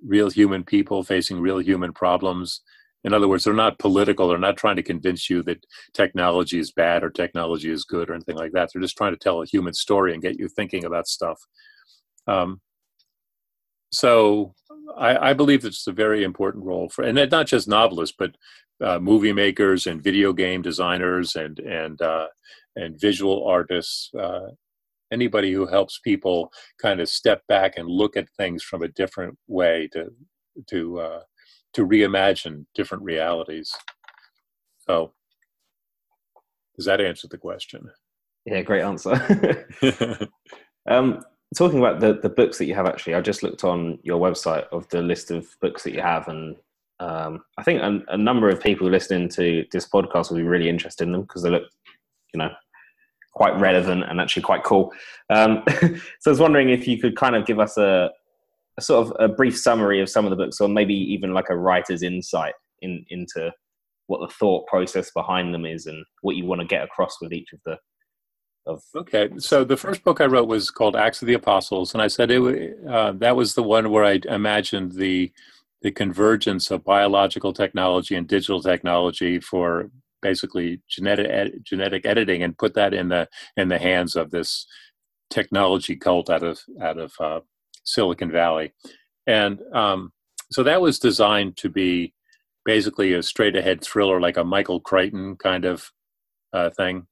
real human people facing real human problems. In other words, they're not political. They're not trying to convince you that technology is bad or technology is good or anything like that. They're just trying to tell a human story and get you thinking about stuff. Um, so I, I, believe it's a very important role for, and not just novelists, but uh, movie makers and video game designers and and uh, and visual artists. Uh, anybody who helps people kind of step back and look at things from a different way to to uh, to reimagine different realities. So, does that answer the question? Yeah, great answer. [laughs] um, talking about the the books that you have, actually, I just looked on your website of the list of books that you have, and um, I think a, a number of people listening to this podcast will be really interested in them because they look, you know, quite relevant and actually quite cool. Um, [laughs] so I was wondering if you could kind of give us a, a, sort of a brief summary of some of the books, or maybe even like a writer's insight in, into what the thought process behind them is and what you want to get across with each of the. Of okay, so the first book I wrote was called Acts of the Apostles, and I said it uh, that was the one where I imagined the the convergence of biological technology and digital technology for basically genetic ed- genetic editing and put that in the in the hands of this technology cult out of out of uh, Silicon Valley, and um, so that was designed to be basically a straight ahead thriller, like a Michael Crichton kind of uh, thing.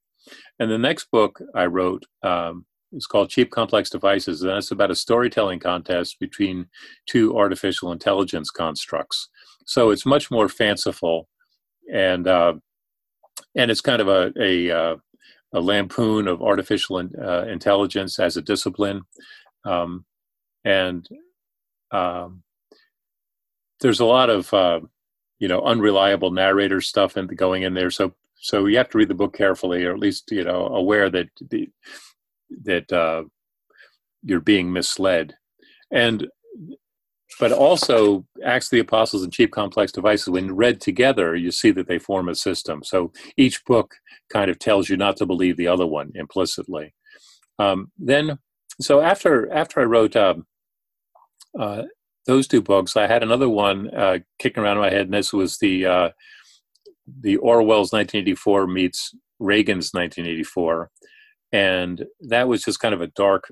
And the next book I wrote um, is called Cheap Complex Devices, and it's about a storytelling contest between two artificial intelligence constructs. So it's much more fanciful and uh, and it's kind of a a, uh, a lampoon of artificial in, uh, intelligence as a discipline, um, and um, there's a lot of uh, you know unreliable narrator stuff and going in there. So so you have to read the book carefully, or at least you know aware that the, that uh, you're being misled. And but also acts of the apostles and cheap complex devices when read together you see that they form a system. So each book kind of tells you not to believe the other one implicitly. Um, then so after after i wrote um, uh, those two books i had another one uh, kicking around in my head and this was the uh, the orwell's 1984 meets reagan's 1984 and that was just kind of a dark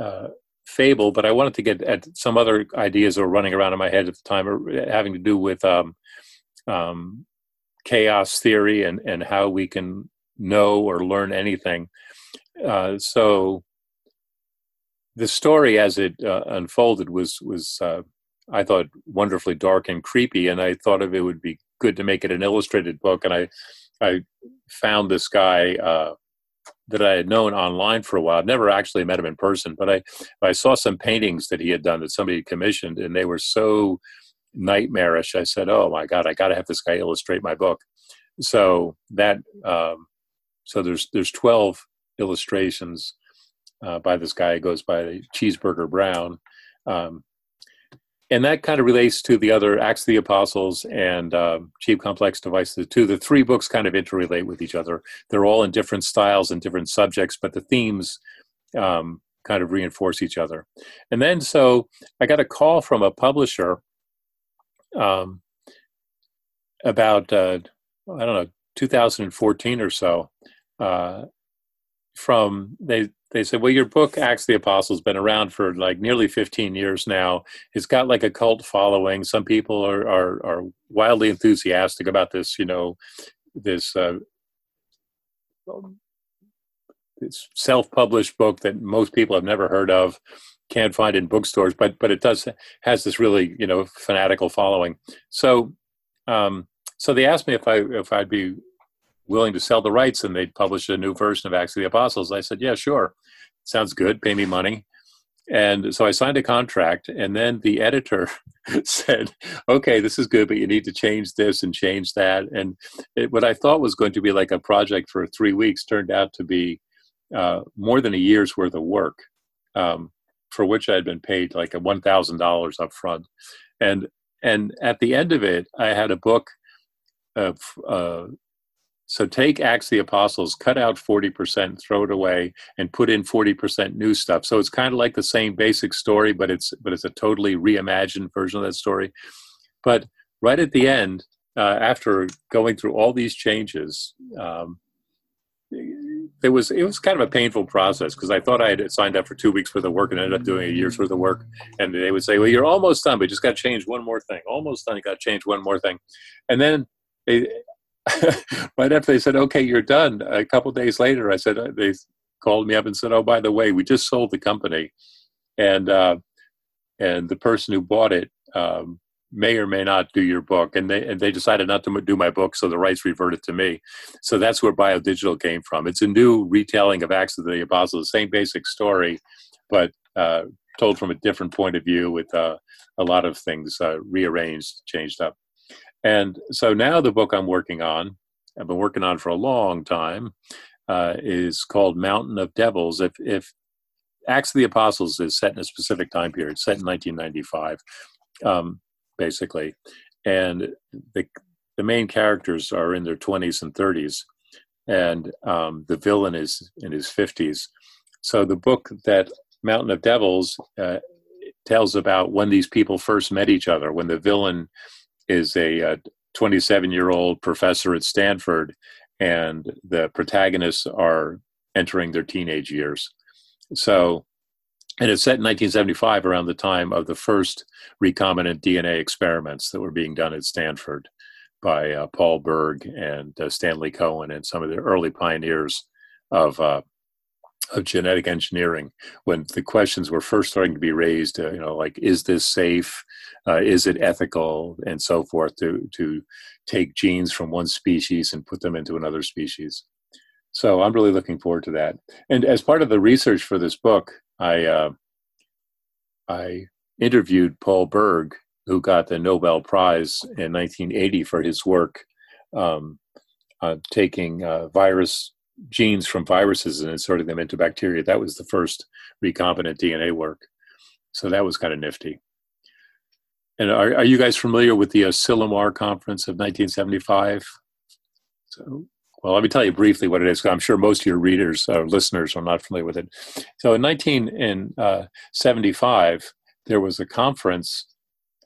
uh, fable, but I wanted to get at some other ideas that were running around in my head at the time, having to do with um, um, chaos theory and and how we can know or learn anything. Uh, so the story, as it uh, unfolded, was was uh, I thought wonderfully dark and creepy, and I thought of it would be good to make it an illustrated book, and I I found this guy uh, that I had known online for a while. I'd never actually met him in person, but I I saw some paintings that he had done that somebody commissioned, and they were so nightmarish. I said, "Oh my God, I got to have this guy illustrate my book." So that um, so there's there's 12 illustrations uh, by this guy who goes by Cheeseburger Brown. Um, and that kind of relates to the other Acts of the Apostles and uh, Cheap Complex Devices too. The three books kind of interrelate with each other. They're all in different styles and different subjects, but the themes um, kind of reinforce each other. And then so I got a call from a publisher um, about uh, I don't know 2014 or so. Uh, from they they said, well, your book, Acts the Apostles, been around for like nearly 15 years now. It's got like a cult following. Some people are are, are wildly enthusiastic about this, you know, this uh, this self-published book that most people have never heard of, can't find in bookstores, but but it does has this really you know fanatical following. So um, so they asked me if I if I'd be willing to sell the rights and they'd publish a new version of Acts of the Apostles. I said, yeah, sure. Sounds good. Pay me money. And so I signed a contract, and then the editor [laughs] said, "Okay, this is good, but you need to change this and change that." And it, what I thought was going to be like a project for three weeks turned out to be uh, more than a year's worth of work, um, for which I had been paid like a one thousand dollars up front. And and at the end of it, I had a book of uh, so take Acts the Apostles, cut out 40%, throw it away, and put in 40% new stuff. So it's kind of like the same basic story, but it's but it's a totally reimagined version of that story. But right at the end, uh, after going through all these changes, um, it was it was kind of a painful process because I thought I had signed up for two weeks worth of work and ended up doing a year's worth of work. And they would say, "Well, you're almost done, but you just got to change one more thing. Almost done, you got to change one more thing." And then they, [laughs] right after they said, "Okay, you're done," a couple days later, I said uh, they called me up and said, "Oh, by the way, we just sold the company, and uh, and the person who bought it um, may or may not do your book." And they and they decided not to do my book, so the rights reverted to me. So that's where BioDigital came from. It's a new retelling of Acts of the Apostles, the same basic story, but uh, told from a different point of view with uh, a lot of things uh, rearranged, changed up. And so now the book I'm working on, I've been working on for a long time, uh, is called Mountain of Devils. If, if Acts of the Apostles is set in a specific time period, set in 1995, um, basically, and the the main characters are in their 20s and 30s, and um, the villain is in his 50s. So the book that Mountain of Devils uh, tells about when these people first met each other, when the villain is a 27 year old professor at Stanford, and the protagonists are entering their teenage years. So, and it's set in 1975 around the time of the first recombinant DNA experiments that were being done at Stanford by uh, Paul Berg and uh, Stanley Cohen and some of the early pioneers of uh, of genetic engineering when the questions were first starting to be raised uh, you know like is this safe? Uh, is it ethical? And so forth to to take genes from one species and put them into another species. So i'm really looking forward to that. And as part of the research for this book i uh, i interviewed paul berg who got the nobel prize in 1980 for his work um, taking uh, virus genes from viruses and inserting them into bacteria. That was the first recombinant DNA work. So that was kind of nifty. And are, are you guys familiar with the Asilomar conference of 1975? So, well, let me tell you briefly what it is. I'm sure most of your readers or listeners are not familiar with it. So, in 1975, uh, there was a conference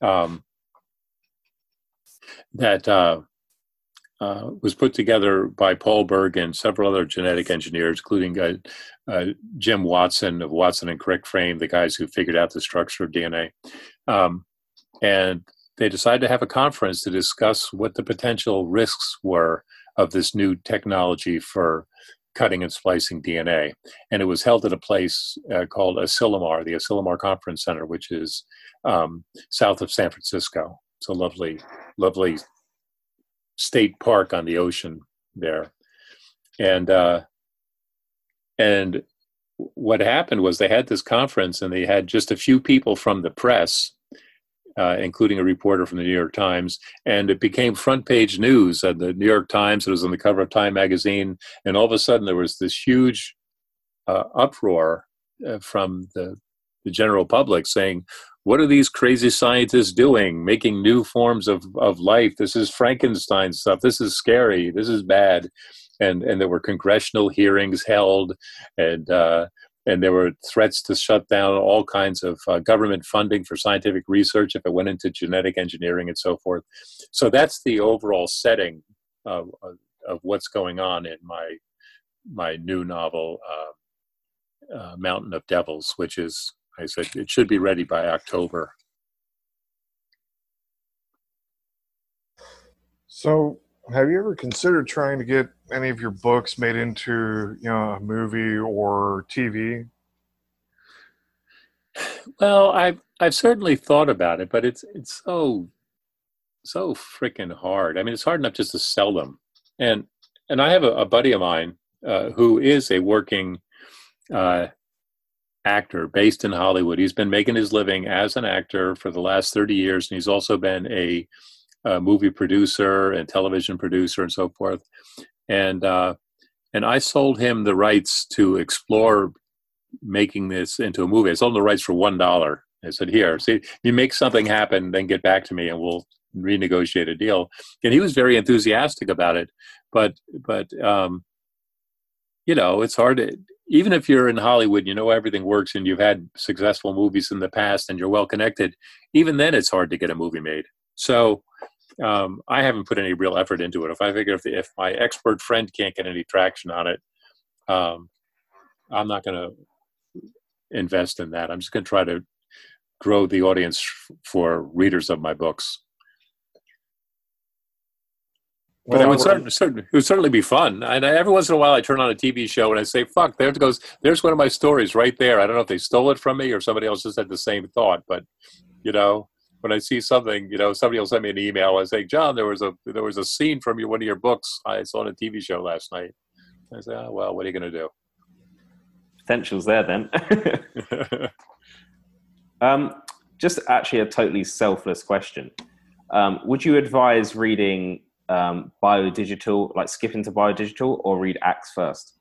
um, that uh, uh, was put together by Paul Berg and several other genetic engineers, including uh, uh, Jim Watson of Watson and Crick Frame, the guys who figured out the structure of DNA. Um, and they decided to have a conference to discuss what the potential risks were of this new technology for cutting and splicing DNA. And it was held at a place uh, called Asilomar, the Asilomar Conference Center, which is um, south of San Francisco. It's a lovely, lovely state park on the ocean there, and uh, and what happened was they had this conference and they had just a few people from the press uh, including a reporter from the New York Times. And it became front page news at the New York Times. It was on the cover of Time magazine. And all of a sudden, there was this huge uh, uproar uh, from the, the general public saying, what are these crazy scientists doing making new forms of, of life? This is frankenstein stuff. This is scary. This is bad. And and there were congressional hearings held and uh, and there were threats to shut down all kinds of uh, government funding for scientific research if it went into genetic engineering and so forth. So that's the overall setting of, of, what's going on in my my new novel uh, uh mountain of devils which is I said it should be ready by October. So, have you ever considered trying to get any of your books made into, you know, a movie or TV? Well, I've I've certainly thought about it, but it's it's so so freaking hard. I mean, it's hard enough just to sell them. And and I have a, a buddy of mine uh, who is a working uh, actor based in Hollywood. He's been making his living as an actor for the last 30 years, and he's also been a, a movie producer and television producer and so forth. And uh, and I sold him the rights to explore making this into a movie. I sold him the rights for one dollar. I said, "Here, see, you make something happen, then get back to me, and we'll renegotiate a deal." And he was very enthusiastic about it, but but um, you know, it's hard to even if you're in Hollywood, you know everything works and you've had successful movies in the past and you're well connected, even then it's hard to get a movie made. So um, I haven't put any real effort into it. If I figure if, if my expert friend can't get any traction on it, um, I'm not going to invest in that. I'm just going to try to grow the audience for readers of my books. But well, it would certainly, certainly, it would certainly be fun. And every once in a while, I turn on a TV show and I say, "Fuck!" There goes. There's one of my stories right there. I don't know if they stole it from me or somebody else just had the same thought. But you know, when I see something, you know, somebody will send me an email and say, "John, there was a there was a scene from your one of your books I saw on a TV show last night." I say, oh, "Well, what are you going to do?" Potential's there then. [laughs] um, just actually a totally selfless question. Um, would you advise reading um, biodigital, like skip into biodigital, or read Acts first?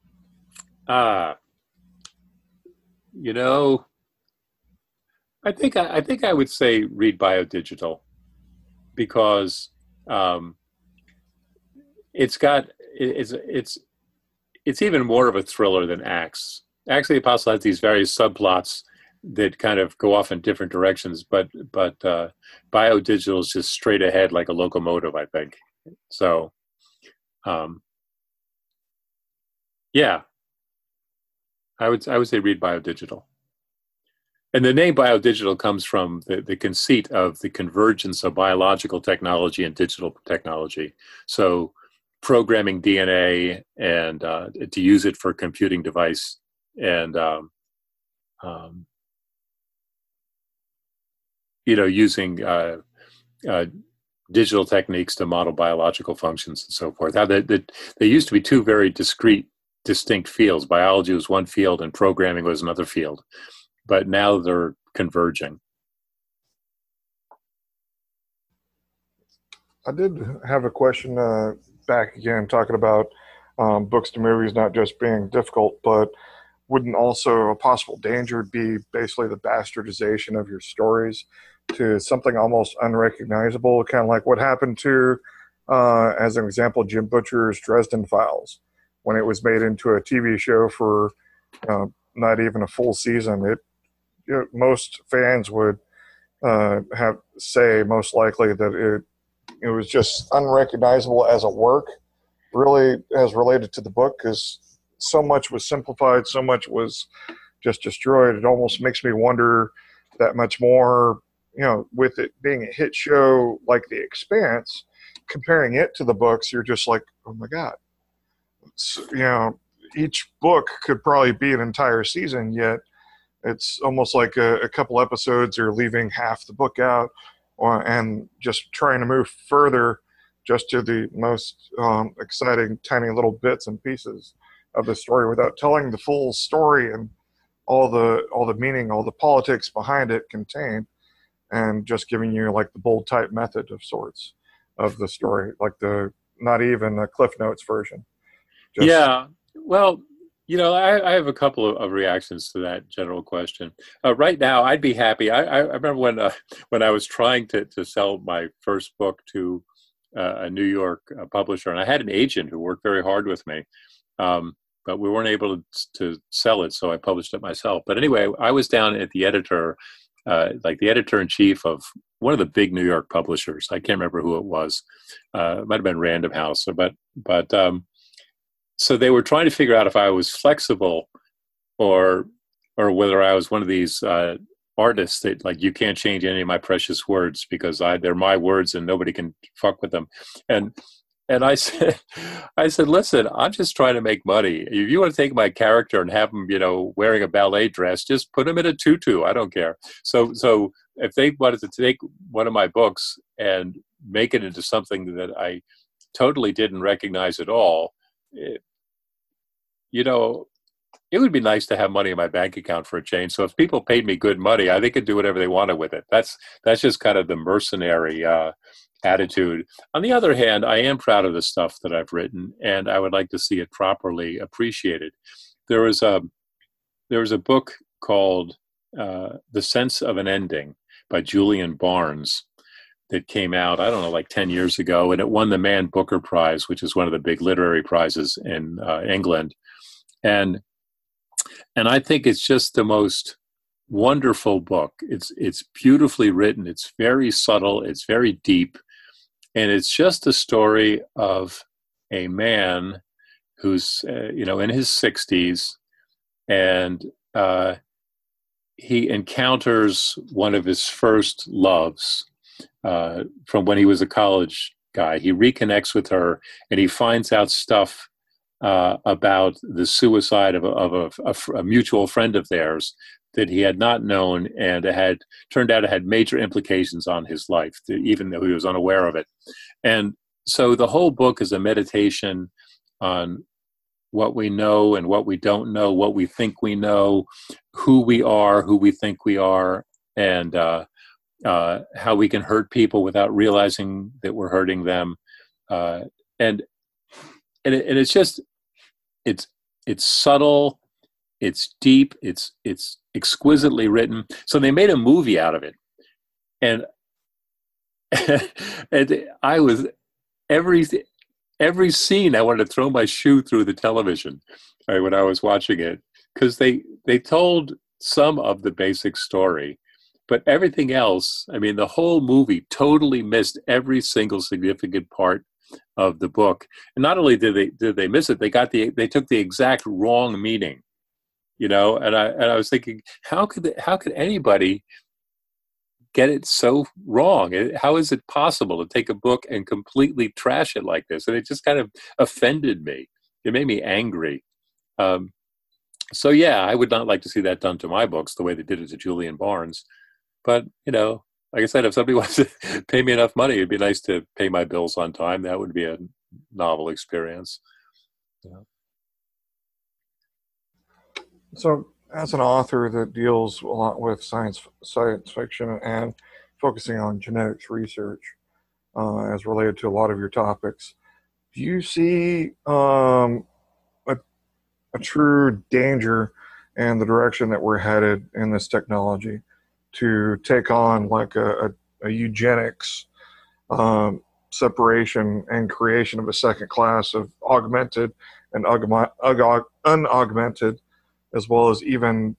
Uh, you know, I think I, I, think I would say read biodigital because um, it's got it's it's it's even more of a thriller than Acts. Actually, Apostle has these various subplots that kind of go off in different directions, but but uh, biodigital is just straight ahead like a locomotive. I think. So, um, yeah, I would I would say read biodigital. And the name biodigital comes from the, the conceit of the convergence of biological technology and digital technology. So, programming DNA and uh, to use it for computing device and um, um, you know using uh, uh, digital techniques to model biological functions and so forth. How they, they, they used to be two very discrete, distinct fields. Biology was one field and programming was another field. But now they're converging. I did have a question uh, back again, talking about um, books to movies not just being difficult, but wouldn't also a possible danger be basically the bastardization of your stories to something almost unrecognizable, kind of like what happened to, uh, as an example, Jim Butcher's Dresden Files, when it was made into a TV show for uh, not even a full season. It, most fans would uh, have say most likely that it it was just unrecognizable as a work, really as related to the book, because so much was simplified, so much was just destroyed. It almost makes me wonder that much more you know, with it being a hit show like The Expanse, comparing it to the books, you're just like, oh my god, you know, each book could probably be an entire season, yet it's almost like a, a couple episodes are leaving half the book out, or, and just trying to move further just to the most um, exciting tiny little bits and pieces of the story without telling the full story and all the all the meaning, all the politics behind it contained and just giving you like the bold type method of sorts of the story, like the not even a Cliff Notes version. Just, yeah. Well, you know, I, I have a couple of, of, reactions to that general question. Uh, right now, I'd be happy. I, I remember when uh, when I was trying to, to sell my first book to uh, a New York uh, publisher, and I had an agent who worked very hard with me, um, but we weren't able to, to sell it, so I published it myself. But anyway, I was down at the editor, uh, like the editor in chief of one of the big New York publishers. I can't remember who it was. Uh, it might have been Random House, but but um, so they were trying to figure out if I was flexible or or whether I was one of these uh, artists that like you can't change any of my precious words because I they're my words and nobody can fuck with them. And and I said, I said, listen, I'm just trying to make money. If you want to take my character and have him, you know, wearing a ballet dress, just put him in a tutu. I don't care. So, so if they wanted to take one of my books and make it into something that I totally didn't recognize at all, it, you know, it would be nice to have money in my bank account for a change. So if people paid me good money, I they could do whatever they wanted with it. That's that's just kind of the mercenary uh, attitude. On the other hand, I am proud of the stuff that I've written, and I would like to see it properly appreciated. There was a there was a book called uh, "The Sense of an Ending" by Julian Barnes that came out, I don't know, like 10 years ago, and it won the Man Booker Prize, which is one of the big literary prizes in uh, England and and I think it's just the most wonderful book. It's it's beautifully written. It's very subtle. It's very deep, and it's just a story of a man who's uh, you know in his sixties, and uh, he encounters one of his first loves uh, from when he was a college guy. He reconnects with her, and he finds out stuff uh, about the suicide of, a, of a, a, a, mutual friend of theirs that he had not known and it had turned out it had major implications on his life, even though he was unaware of it. And so the whole book is a meditation on what we know and what we don't know, what we think we know, who we are, who we think we are, and uh, uh, how we can hurt people without realizing that we're hurting them. Uh, and and, it, and it's just it's it's subtle it's deep it's it's exquisitely written so they made a movie out of it and [laughs] and i was every every scene i wanted to throw my shoe through the television right, when i was watching it because they they told some of the basic story but everything else i mean the whole movie totally missed every single significant part of the book. And not only did they did they miss it, they got the they took the exact wrong meaning. You know, and I and I was thinking, how could how could anybody get it so wrong? How is it possible to take a book and completely trash it like this? And it just kind of offended me. It made me angry. Um, so yeah, I would not like to see that done to my books the way they did it to Julian Barnes. But you know, like I said, if somebody [laughs] wants to pay me enough money, it'd be nice to pay my bills on time. That would be a novel experience. Yeah. So, as an author that deals a lot with science science fiction and focusing on genetics research uh, as related to a lot of your topics, do you see um, a, a true danger in the direction that we're headed in this technology? to take on like a, a, a eugenics um, separation and creation of a second class of augmented and unaugmented, as well as even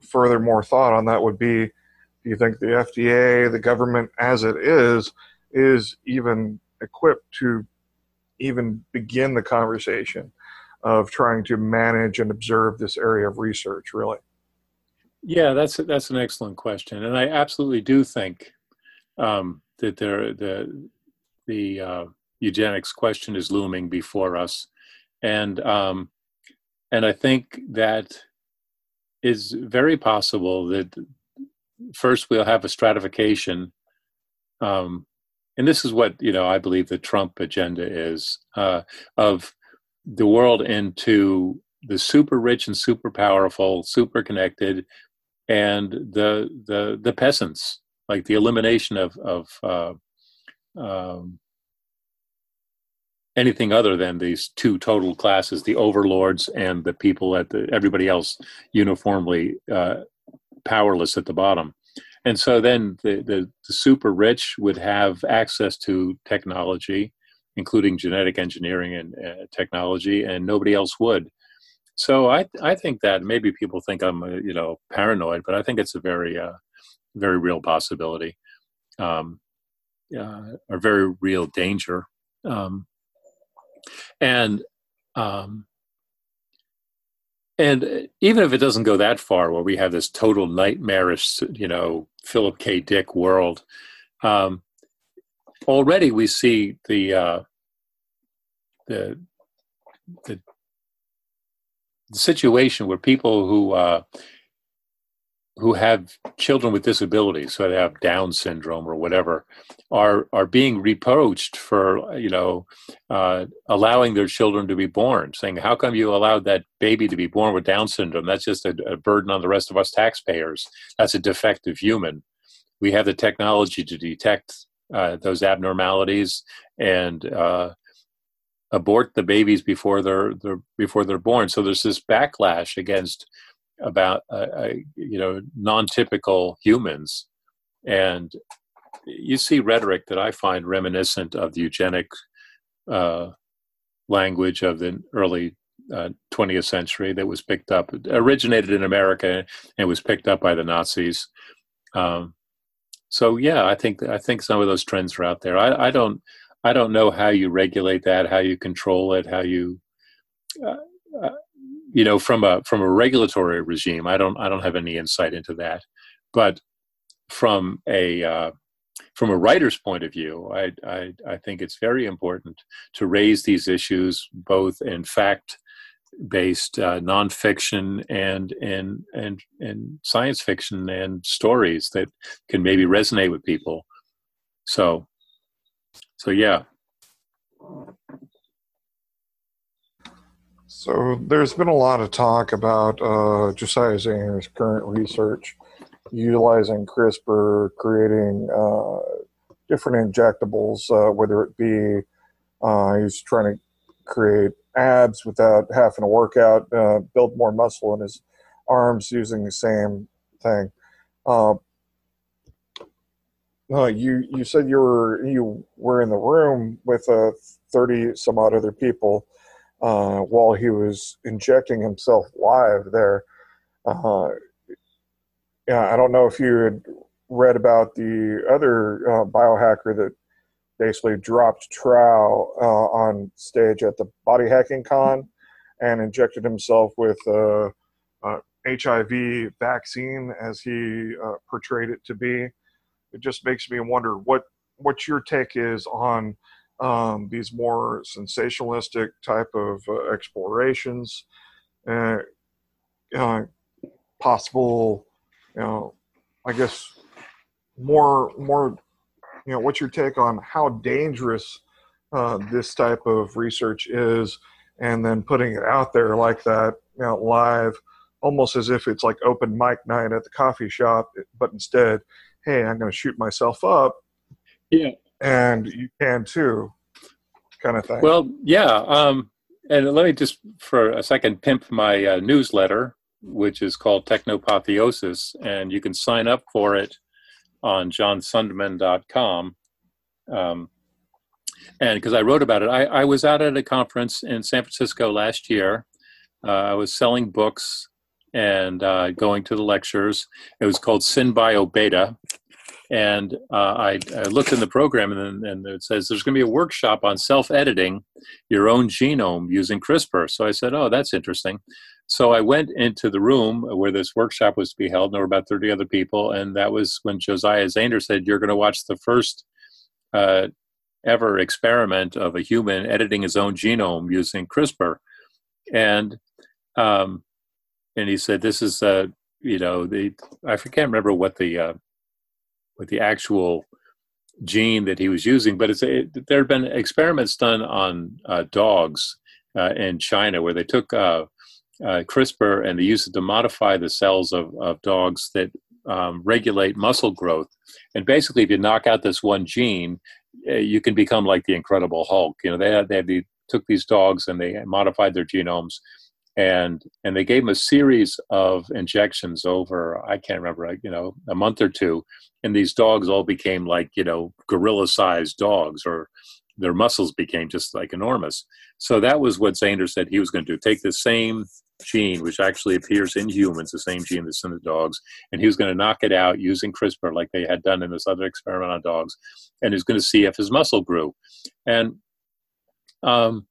further more thought on that would be do you think the FDA, the government as it is, is even equipped to even begin the conversation of trying to manage and observe this area of research, really? Yeah, that's that's an excellent question, and I absolutely do think um, that there the the uh, eugenics question is looming before us, and um, and I think that is very possible that first we'll have a stratification, um, and this is what you know I believe the Trump agenda is uh, of the world into the super rich and super powerful, super connected, and the the the peasants like the elimination of of uh, um, anything other than these two total classes, the overlords and the people at the everybody else uniformly uh, powerless at the bottom. And so then the, the, the super rich would have access to technology, including genetic engineering and uh, technology, and nobody else would. So I I think that maybe people think I'm uh, you know paranoid, but I think it's a very uh, very real possibility, um, uh, a very real danger. Um, and um, and even if it doesn't go that far, where we have this total nightmarish, you know, Philip K. Dick world, um, already we see the uh, the the situation where people who uh, who have children with disabilities, so they have Down syndrome or whatever, are are being reproached for you know uh, allowing their children to be born, saying how come you allowed that baby to be born with Down syndrome? That's just a, a burden on the rest of us taxpayers. That's a defective human. We have the technology to detect uh, those abnormalities and uh, abort the babies before they're, they're before they're born. So there's this backlash against about uh, you know non-typical humans. And you see rhetoric that i find reminiscent of the eugenic uh, language of the early uh, 20th century that was picked up originated in america and was picked up by the nazis. Um, so yeah i think i think some of those trends are out there. I, I don't i don't know how you regulate that how you control it how you uh, uh you know from a from a regulatory regime i don't i don't have any insight into that. But from a uh, from a writer's point of view I, I i think it's very important to raise these issues both in fact based uh, nonfiction and and and and science fiction and stories that can maybe resonate with people. So so yeah So there's been a lot of talk about uh, Josiah Zayner's current research utilizing CRISPR, creating uh, different injectables, uh, whether it be uh, he's trying to create abs without having to work out, uh, build more muscle in his arms using the same thing. Uh, you you said you were you were in the room with uh, thirty some odd other people uh, while he was injecting himself live there. Uh, yeah, I don't know if you had read about the other uh, biohacker that basically dropped trow uh, on stage at the body hacking con and injected himself with a, HIV vaccine as he uh, portrayed it to be. It just makes me wonder what what your take is on um, these more sensationalistic type of uh, explorations, uh, uh, possible, you know, I guess more more, you know, what's your take on how dangerous uh, this type of research is, and then putting it out there like that, you know, live, almost as if it's like open mic night at the coffee shop, but instead, hey, I'm going to shoot myself up. Yeah and you can too, kind of thing. Well, yeah. Um, and let me just for a second pimp my uh, newsletter, which is called Technopotheosis, and you can sign up for it on johnsundman.com. Um, and because I wrote about it, I, I, was out at a conference in San Francisco last year. Uh, I was selling books and uh, going to the lectures. It was called SynBio Beta, and uh, I, I, looked in the program, and, and it says there's going to be a workshop on self-editing your own genome using CRISPR. So I said, "Oh, that's interesting." So I went into the room where this workshop was to be held. And there were about 30 other people, and that was when Josiah Zayner said, "You're going to watch the first uh, ever experiment of a human editing his own genome using CRISPR," and um, and he said, "This is uh, you know the I can't remember what the uh, with the actual gene that he was using. But it, there have been experiments done on uh, dogs uh, in China where they took uh, uh CRISPR and they used it to modify the cells of, of dogs that um, regulate muscle growth. And basically, if you knock out this one gene, uh, you can become like the Incredible Hulk. You know, they they took these dogs and they modified their genomes, and and they gave him a series of injections over I can't remember, you know, a month or two, and these dogs all became like you know gorilla-sized dogs, or their muscles became just like enormous. So that was what Zayner said he was going to do: take the same gene, which actually appears in humans, the same gene that's in the dogs, and he was going to knock it out using CRISPR, like they had done in this other experiment on dogs, and he was going to see if his muscle grew. And um,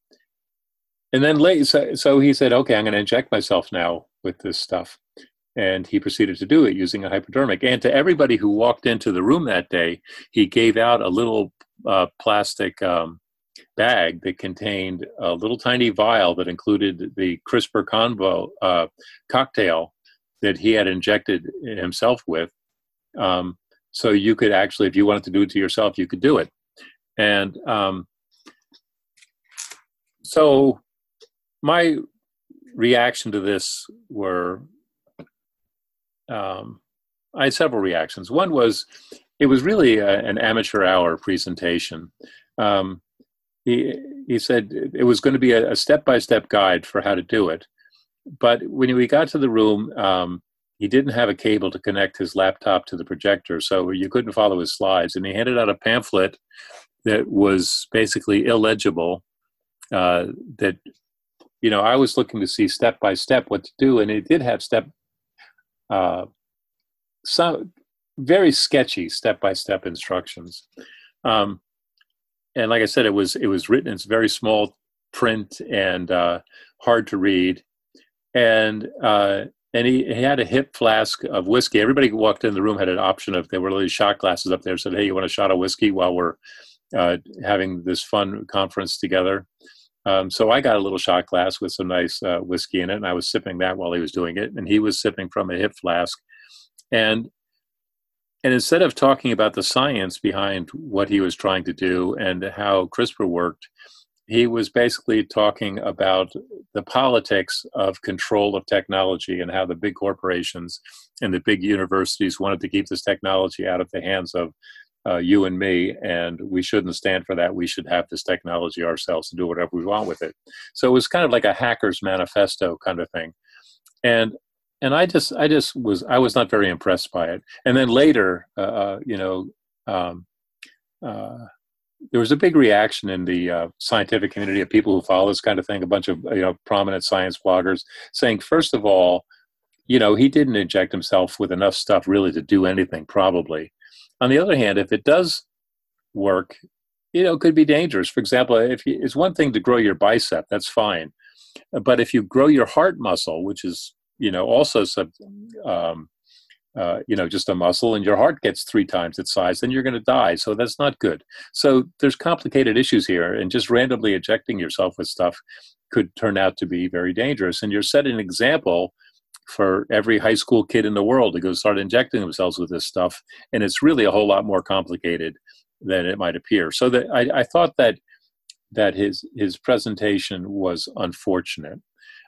and then late, so, so he said, "Okay, I'm going to inject myself now with this stuff." And he proceeded to do it using a hypodermic. And to everybody who walked into the room that day, he gave out a little uh, plastic um, bag that contained a little tiny vial that included the CRISPR convo uh, cocktail that he had injected himself with. Um, so you could actually, if you wanted to do it to yourself, you could do it. And um, so my reaction to this were um, I had several reactions. One was it was really a, an amateur hour presentation. Um, he he said it was going to be a step by step guide for how to do it. But when we got to the room, um, he didn't have a cable to connect his laptop to the projector, so you couldn't follow his slides. And he handed out a pamphlet that was basically illegible. Uh, that you know, I was looking to see step by step what to do, and it did have step, uh, some very sketchy step by step instructions. Um, and like I said, it was it was written in very small print and uh, hard to read. And uh, and he, he had a hip flask of whiskey. Everybody who walked in the room had an option of there were little shot glasses up there. Said, "Hey, you want a shot of whiskey while we're uh, having this fun conference together?" Um, so I got a little shot glass with some nice uh, whiskey in it, and I was sipping that while he was doing it, and he was sipping from a hip flask. And and instead of talking about the science behind what he was trying to do and how CRISPR worked, he was basically talking about the politics of control of technology and how the big corporations and the big universities wanted to keep this technology out of the hands of uh, you and me, and we shouldn't stand for that. We should have this technology ourselves and do whatever we want with it. So it was kind of like a hacker's manifesto kind of thing. And and I just I just was I was not very impressed by it. And then later, uh, uh, you know, um, uh, there was a big reaction in the uh, scientific community of people who follow this kind of thing. A bunch of you know prominent science bloggers saying, first of all, you know, he didn't inject himself with enough stuff really to do anything. Probably. On the other hand, if it does work, you know, it could be dangerous. For example, if you, it's one thing to grow your bicep, that's fine. But if you grow your heart muscle, which is you know also some um, uh, you know just a muscle and your heart gets three times its size then you're going to die so that's not good so there's complicated issues here and just randomly injecting yourself with stuff could turn out to be very dangerous and you're setting an example for every high school kid in the world to go start injecting themselves with this stuff and it's really a whole lot more complicated than it might appear so that I, I thought that that his his presentation was unfortunate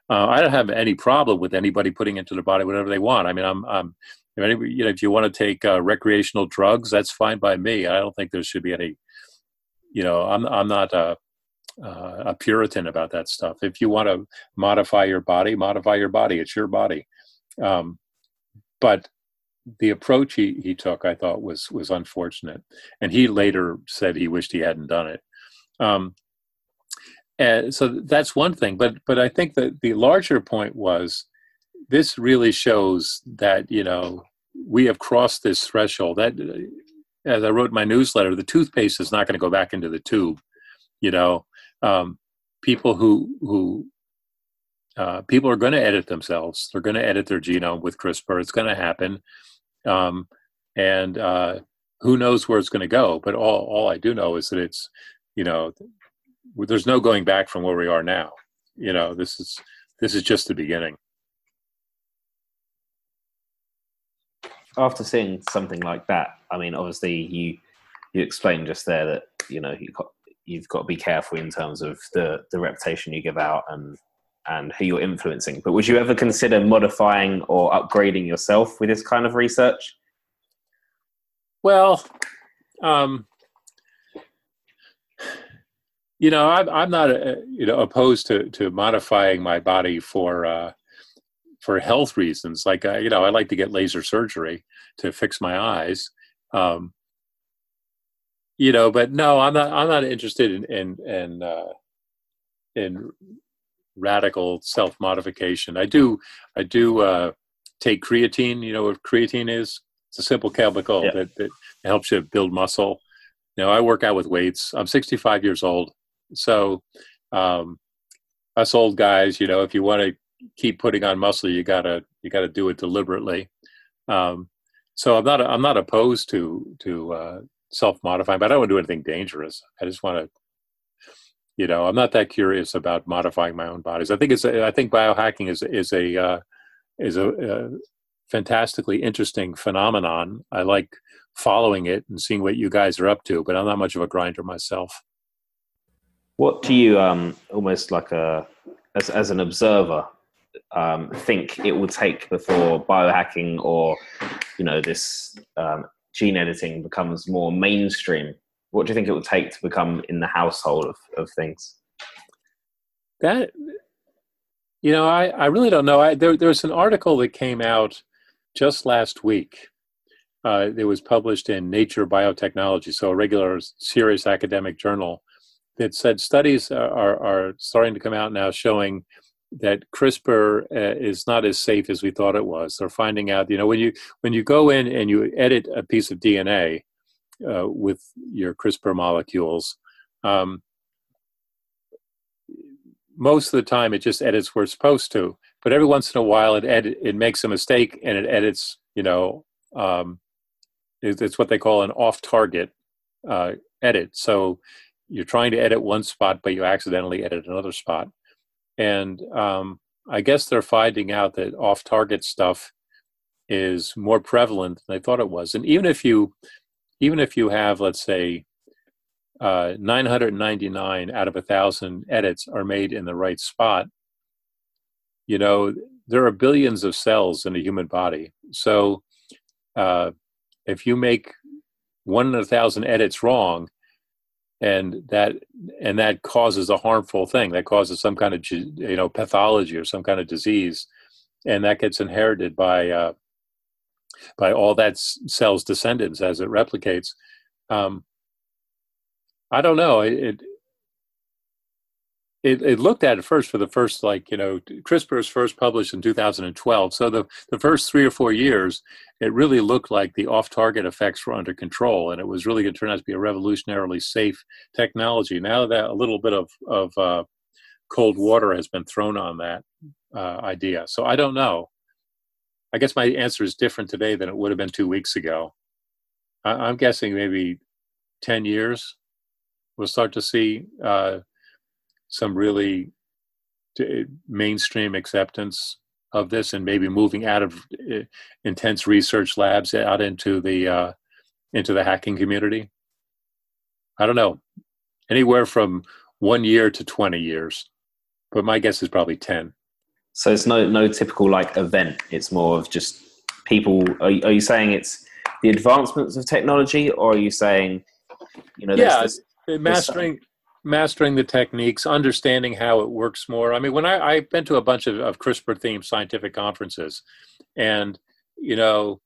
uh, I don't have any problem with anybody putting into their body whatever they want. I mean, I'm, I'm if, anybody, you know, if you want to take uh, recreational drugs, that's fine by me. I don't think there should be any, you know, I'm, I'm not a, uh, a Puritan about that stuff. If you want to modify your body, modify your body. It's your body. Um, but the approach he, he took, I thought, was was unfortunate. And he later said he wished he hadn't done it. Um, and so that's one thing. But but I think that the larger point was this really shows that you know we have crossed this threshold. That as I wrote my newsletter, the toothpaste is not going to go back into the tube. You know, um, people who who uh, people are going to edit themselves. They're going to edit their genome with CRISPR. It's going to happen, um, and uh, who knows where it's going to go? But all all I do know is that it's you know there's no going back from where we are now. You know, this is this is just the beginning. After seeing something like that, I mean, obviously you you explained just there that you know you got, you've got to be careful in terms of the the reputation you give out and and who you're influencing. But would you ever consider modifying or upgrading yourself with this kind of research? Well, um, you know, I'm I'm not uh, you know opposed to to modifying my body for uh, for health reasons. Like I, you know, I like to get laser surgery to fix my eyes. Um, you know, but no, I'm not. I'm not interested in in in, uh, in radical self modification. I do. I do uh, take creatine. You know what creatine is? It's a simple chemical yeah. that, that helps you build muscle. You know, I work out with weights. I'm 65 years old, so um, us old guys, you know, if you want to keep putting on muscle, you gotta you gotta do it deliberately. Um, so I'm not I'm not opposed to to uh, self modifying, but I don't want to do anything dangerous. I just want to, you know, I'm not that curious about modifying my own bodies. I think it's a, I think biohacking is is a uh, is a, a fantastically interesting phenomenon. I like following it and seeing what you guys are up to, but I'm not much of a grinder myself. What do you um almost like a as as an observer um, think it will take before biohacking or you know this um, gene editing becomes more mainstream? What do you think it will take to become in the household of, of things? That you know, I, I really don't know. I, there there's an article that came out just last week. Uh, it was published in Nature Biotechnology, so a regular, serious academic journal, that said studies are, are starting to come out now showing that CRISPR uh, is not as safe as we thought it was. They're finding out, you know, when you when you go in and you edit a piece of DNA uh, with your CRISPR molecules, um, most of the time it just edits where it's supposed to. But every once in a while, it edit it makes a mistake and it edits. You know, um, it's what they call an off-target uh, edit. So you're trying to edit one spot, but you accidentally edit another spot and um, I guess they're finding out that off-target stuff is more prevalent than they thought it was. And even if you, even if you have, let's say, uh, 999 out of a thousand edits are made in the right spot, you know there are billions of cells in a human body. So uh, if you make one in a thousand edits wrong, and that and that causes a harmful thing that causes some kind of you know pathology or some kind of disease. And that gets inherited by uh, by all that cell's descendants as it replicates. Um, i don't know it, it, it looked at it first for the first like you know crispr was first published in 2012 so the, the first three or four years it really looked like the off-target effects were under control and it was really going to turn out to be a revolutionarily safe technology. Now that a little bit of, of uh, cold water has been thrown on that uh, idea. So i don't know. I guess my answer is different today than it would have been two weeks ago. I, i'm guessing maybe 10 years we'll start to see uh, some really mainstream acceptance of this and maybe moving out of uh, intense research labs out into the uh, into the hacking community? I don't know. Anywhere from one year to 20 years. But my guess is probably 10 so it's no no typical like event. It's more of just people are, are you saying it's the advancements of technology or are you saying you know yeah this, mastering mastering the techniques, understanding how it works more. I mean, when I, I've been to a bunch of, of CRISPR themed scientific conferences, and you know,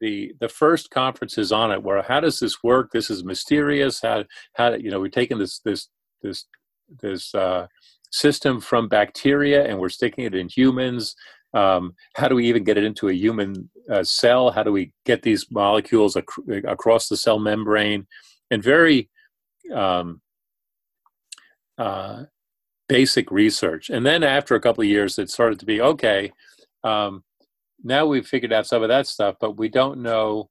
the the first conferences on it were how does this work? This is mysterious. How how you know we're taking this this this this uh, system from bacteria and we're sticking it in humans. Um, how do we even get it into a human uh, cell? How do we get these molecules ac- across the cell membrane? And very um, uh, basic research. And then after a couple of years, it started to be okay. Um, now we've figured out some of that stuff, but we don't know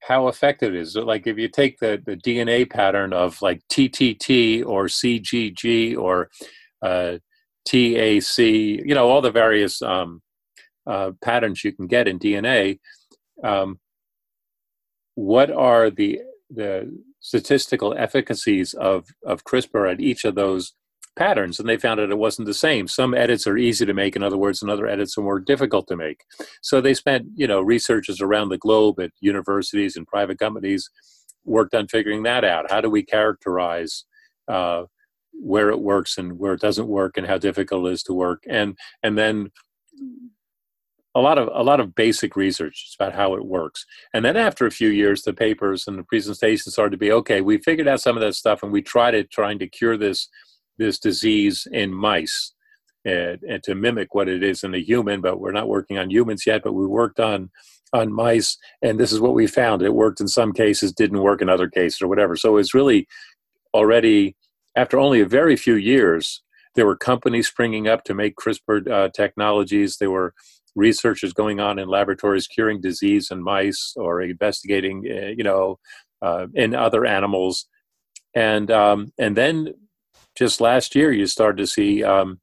how effective it is. Like if you take the, the DNA pattern of like TTT or CGG or uh, TAC, you know, all the various um, uh, patterns you can get in DNA. Um, what are the the statistical efficacies of, of CRISPR at each of those patterns and they found that it wasn't the same. Some edits are easy to make in other words and other edits are more difficult to make. So they spent you know researchers around the globe at universities and private companies worked on figuring that out. How do we characterize uh, where it works and where it doesn't work and how difficult it is to work? And and then a lot of a lot of basic research about how it works. And then after a few years the papers and the presentations started to be okay we figured out some of that stuff and we tried it trying to cure this this disease in mice and, and to mimic what it is in a human but we're not working on humans yet but we worked on on mice and this is what we found. It worked in some cases didn't work in other cases or whatever. So it's really already after only a very few years there were companies springing up to make crispr uh, technologies. There were researchers going on in laboratories curing disease in mice or investigating uh, you know uh, in other animals and um, and then just last year you started to see um,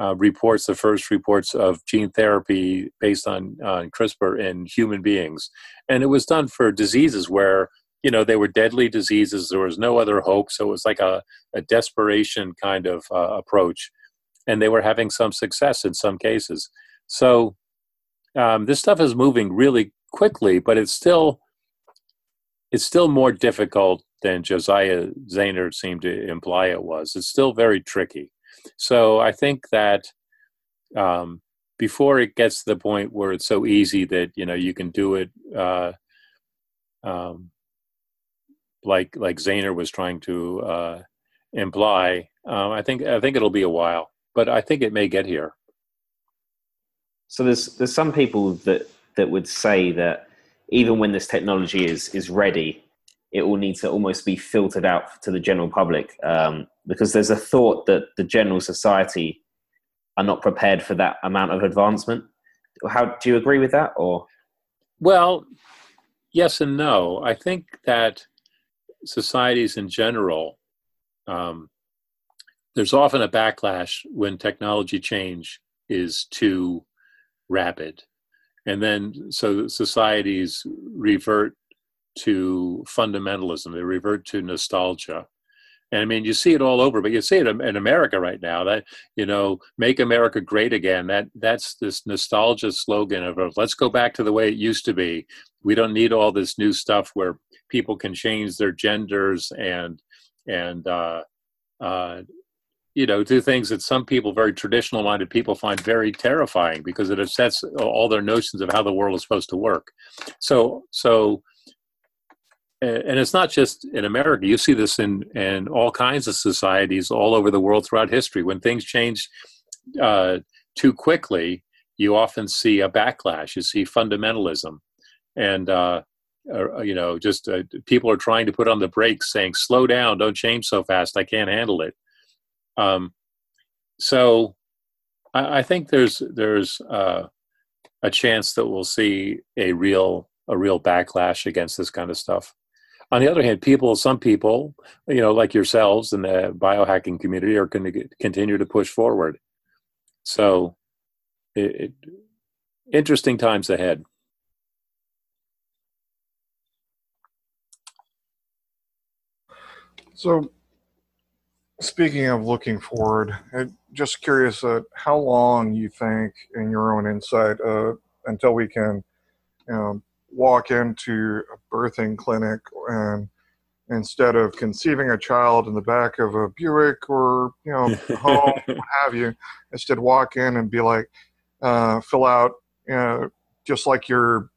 uh, reports, the first reports of gene therapy based on, on CRISPR in human beings. And it was done for diseases where, you know, they were deadly diseases. There was no other hope. So it was like a, a desperation kind of uh, approach. And they were having some success in some cases. So um, this stuff is moving really quickly, but it's still it's still more difficult than Josiah Zayner seemed to imply it was. It's still very tricky. So I think that um, before it gets to the point where it's so easy that you know you can do it, uh, um, like like Zayner was trying to uh, imply, um, I think I think it'll be a while, but I think it may get here. So there's there's some people that that would say that even when this technology is is ready, it will need to almost be filtered out to the general public um, because there's a thought that the general society are not prepared for that amount of advancement. How do you agree with that, or? Well, yes and no. I think that societies in general, um, there's often a backlash when technology change is too rapid. And then so societies revert to fundamentalism, they revert to nostalgia. And I mean, you see it all over, but you see it in America right now. That you know, make America great again. That that's this nostalgia slogan of "Let's go back to the way it used to be." We don't need all this new stuff where people can change their genders and and uh, uh, you know do things that some people, very traditional minded people, find very terrifying because it upsets all their notions of how the world is supposed to work. So so and it's not just in America. You see this in in all kinds of societies all over the world throughout history. When things change uh, too quickly, you often see a backlash. You see fundamentalism, and uh, uh, you know, just uh, people are trying to put on the brakes, saying, "Slow down! Don't change so fast. I can't handle it." Um, so, I, I, think there's there's uh, a chance that we'll see a real a real backlash against this kind of stuff. On the other hand, people, some people, you know, like yourselves in the biohacking community, are going to continue to push forward. So, it, it, interesting times ahead. So, speaking of looking forward, I'm just curious uh, how long you think, in your own insight, uh, until we can you know, walk into a birthing clinic and instead of conceiving a child in the back of a Buick or you know [laughs] home, what have you, instead walk in and be like, uh, fill out, you know, just like you're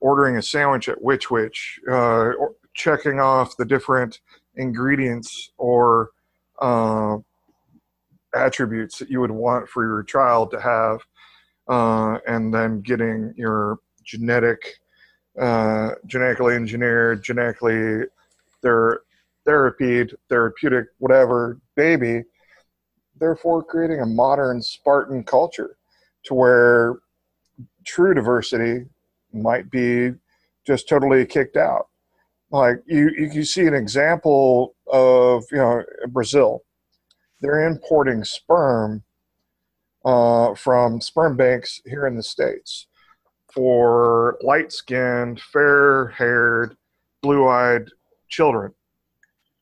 ordering a sandwich at Which Wich, uh, checking off the different ingredients or uh, attributes that you would want for your child to have, uh, and then getting your genetic uh, genetically engineered, genetically they're therapied, therapeutic, whatever baby, therefore creating a modern Spartan culture to where true diversity might be just totally kicked out. Like you, you can see an example of you know Brazil, they're importing sperm uh, from sperm banks here in the states for light skinned, fair haired, blue eyed children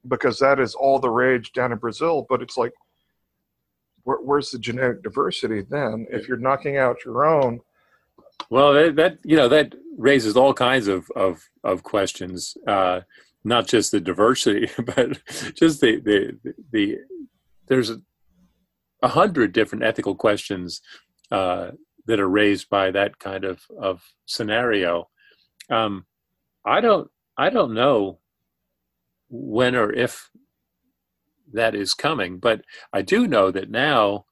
because that is all the rage down in Brazil. But it's like, where, where's the genetic diversity then? If you're knocking out your own, Well, that, that you know that raises all kinds of of, of questions. Uh, not just the diversity, [laughs] but just the the the, the there's a, a hundred different ethical questions uh, that are raised by that kind of of scenario. Um, I don't I don't know when or if that is coming, but I do know that now,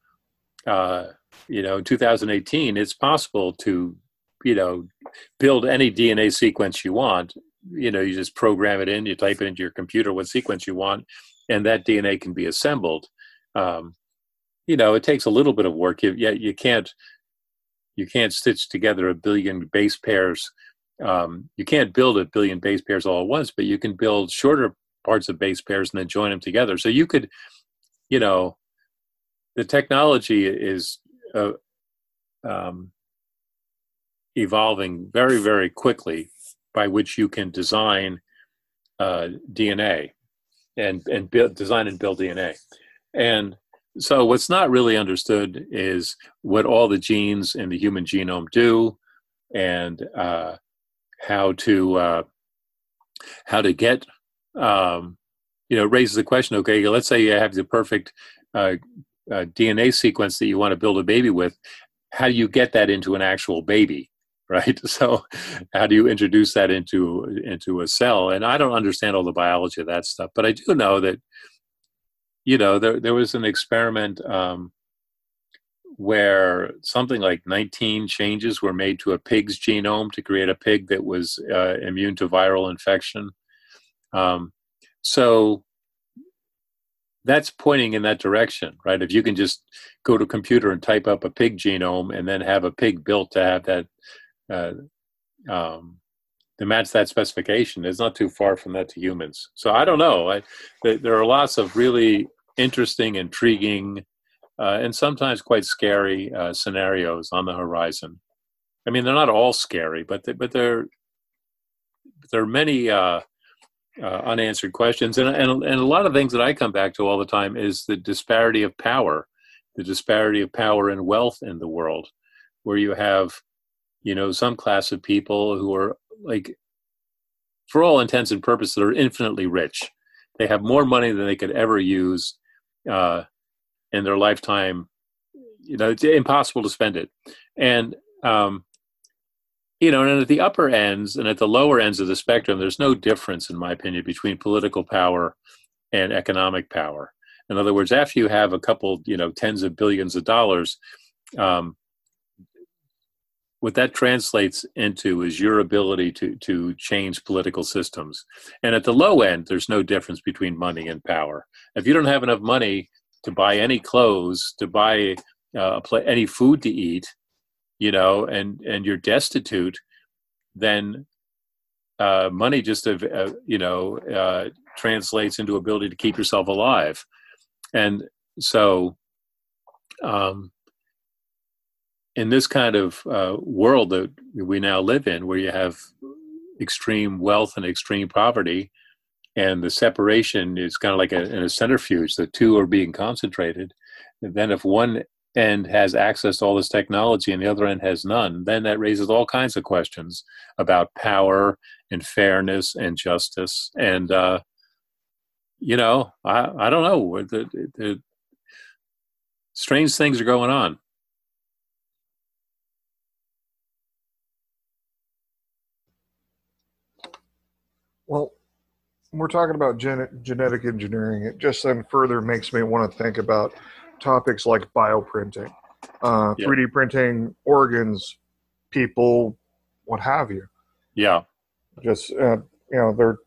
uh, you know, in 2018, it's possible to, you know, build any DNA sequence you want. You know, you just program it in, you type it into your computer what sequence you want, and that DNA can be assembled. Um, you know, it takes a little bit of work. You, you can't you can't stitch together a billion base pairs. Um, you can't build a billion base pairs all at once, but you can build shorter parts of base pairs and then join them together. So you could, you know, the technology is uh, um, evolving very, very quickly by which you can design uh, DNA and and build, design and build DNA. And so what's not really understood is what all the genes in the human genome do and uh, how to uh, how to get um, you know, raises the question. Okay, let's say you have the perfect uh, uh, DNA sequence that you want to build a baby with. How do you get that into an actual baby, [laughs] right? So, how do you introduce that into into a cell? And I don't understand all the biology of that stuff, but I do know that, you know, there there was an experiment. Um, where something like 19 changes were made to a pig's genome to create a pig that was uh, immune to viral infection. Um, so that's pointing in that direction, right? If you can just go to a computer and type up a pig genome and then have a pig built to have that, uh, um, to match that specification, it's not too far from that to humans. So I don't know. I, there are lots of really interesting, intriguing, uh, and sometimes quite scary uh, scenarios on the horizon. I mean, they're not all scary, but they, but there there are many uh, uh, unanswered questions. And, and, and a lot of things that I come back to all the time is the disparity of power, the disparity of power and wealth in the world, where you have, you know, some class of people who are like, for all intents and purposes, are infinitely rich. They have more money than they could ever use uh, in their lifetime. You know, it's impossible to spend it. And um, you know, and at the upper ends and at the lower ends of the spectrum, there's no difference, in my opinion, between political power and economic power. In other words, after you have a couple, you know, tens of billions of dollars, um, what that translates into is your ability to to change political systems. And at the low end, there's no difference between money and power. If you don't have enough money to buy any clothes, to buy uh, any food to eat, you know, and and you're destitute, then uh, money just uh, you know uh, translates into ability to keep yourself alive, and so um, in this kind of uh, world that we now live in, where you have extreme wealth and extreme poverty, and the separation is kind of like a, in a centrifuge. The two are being concentrated. And then if one end has access to all this technology and the other end has none, then that raises all kinds of questions about power and fairness and justice. And, uh, you know, I, I don't know. The, the, strange things are going on. Well, we're talking about gen- genetic engineering. It just then further makes me want to think about topics like bioprinting, uh, yeah. 3D printing organs, people, what have you. Yeah. Just, uh, you know, they're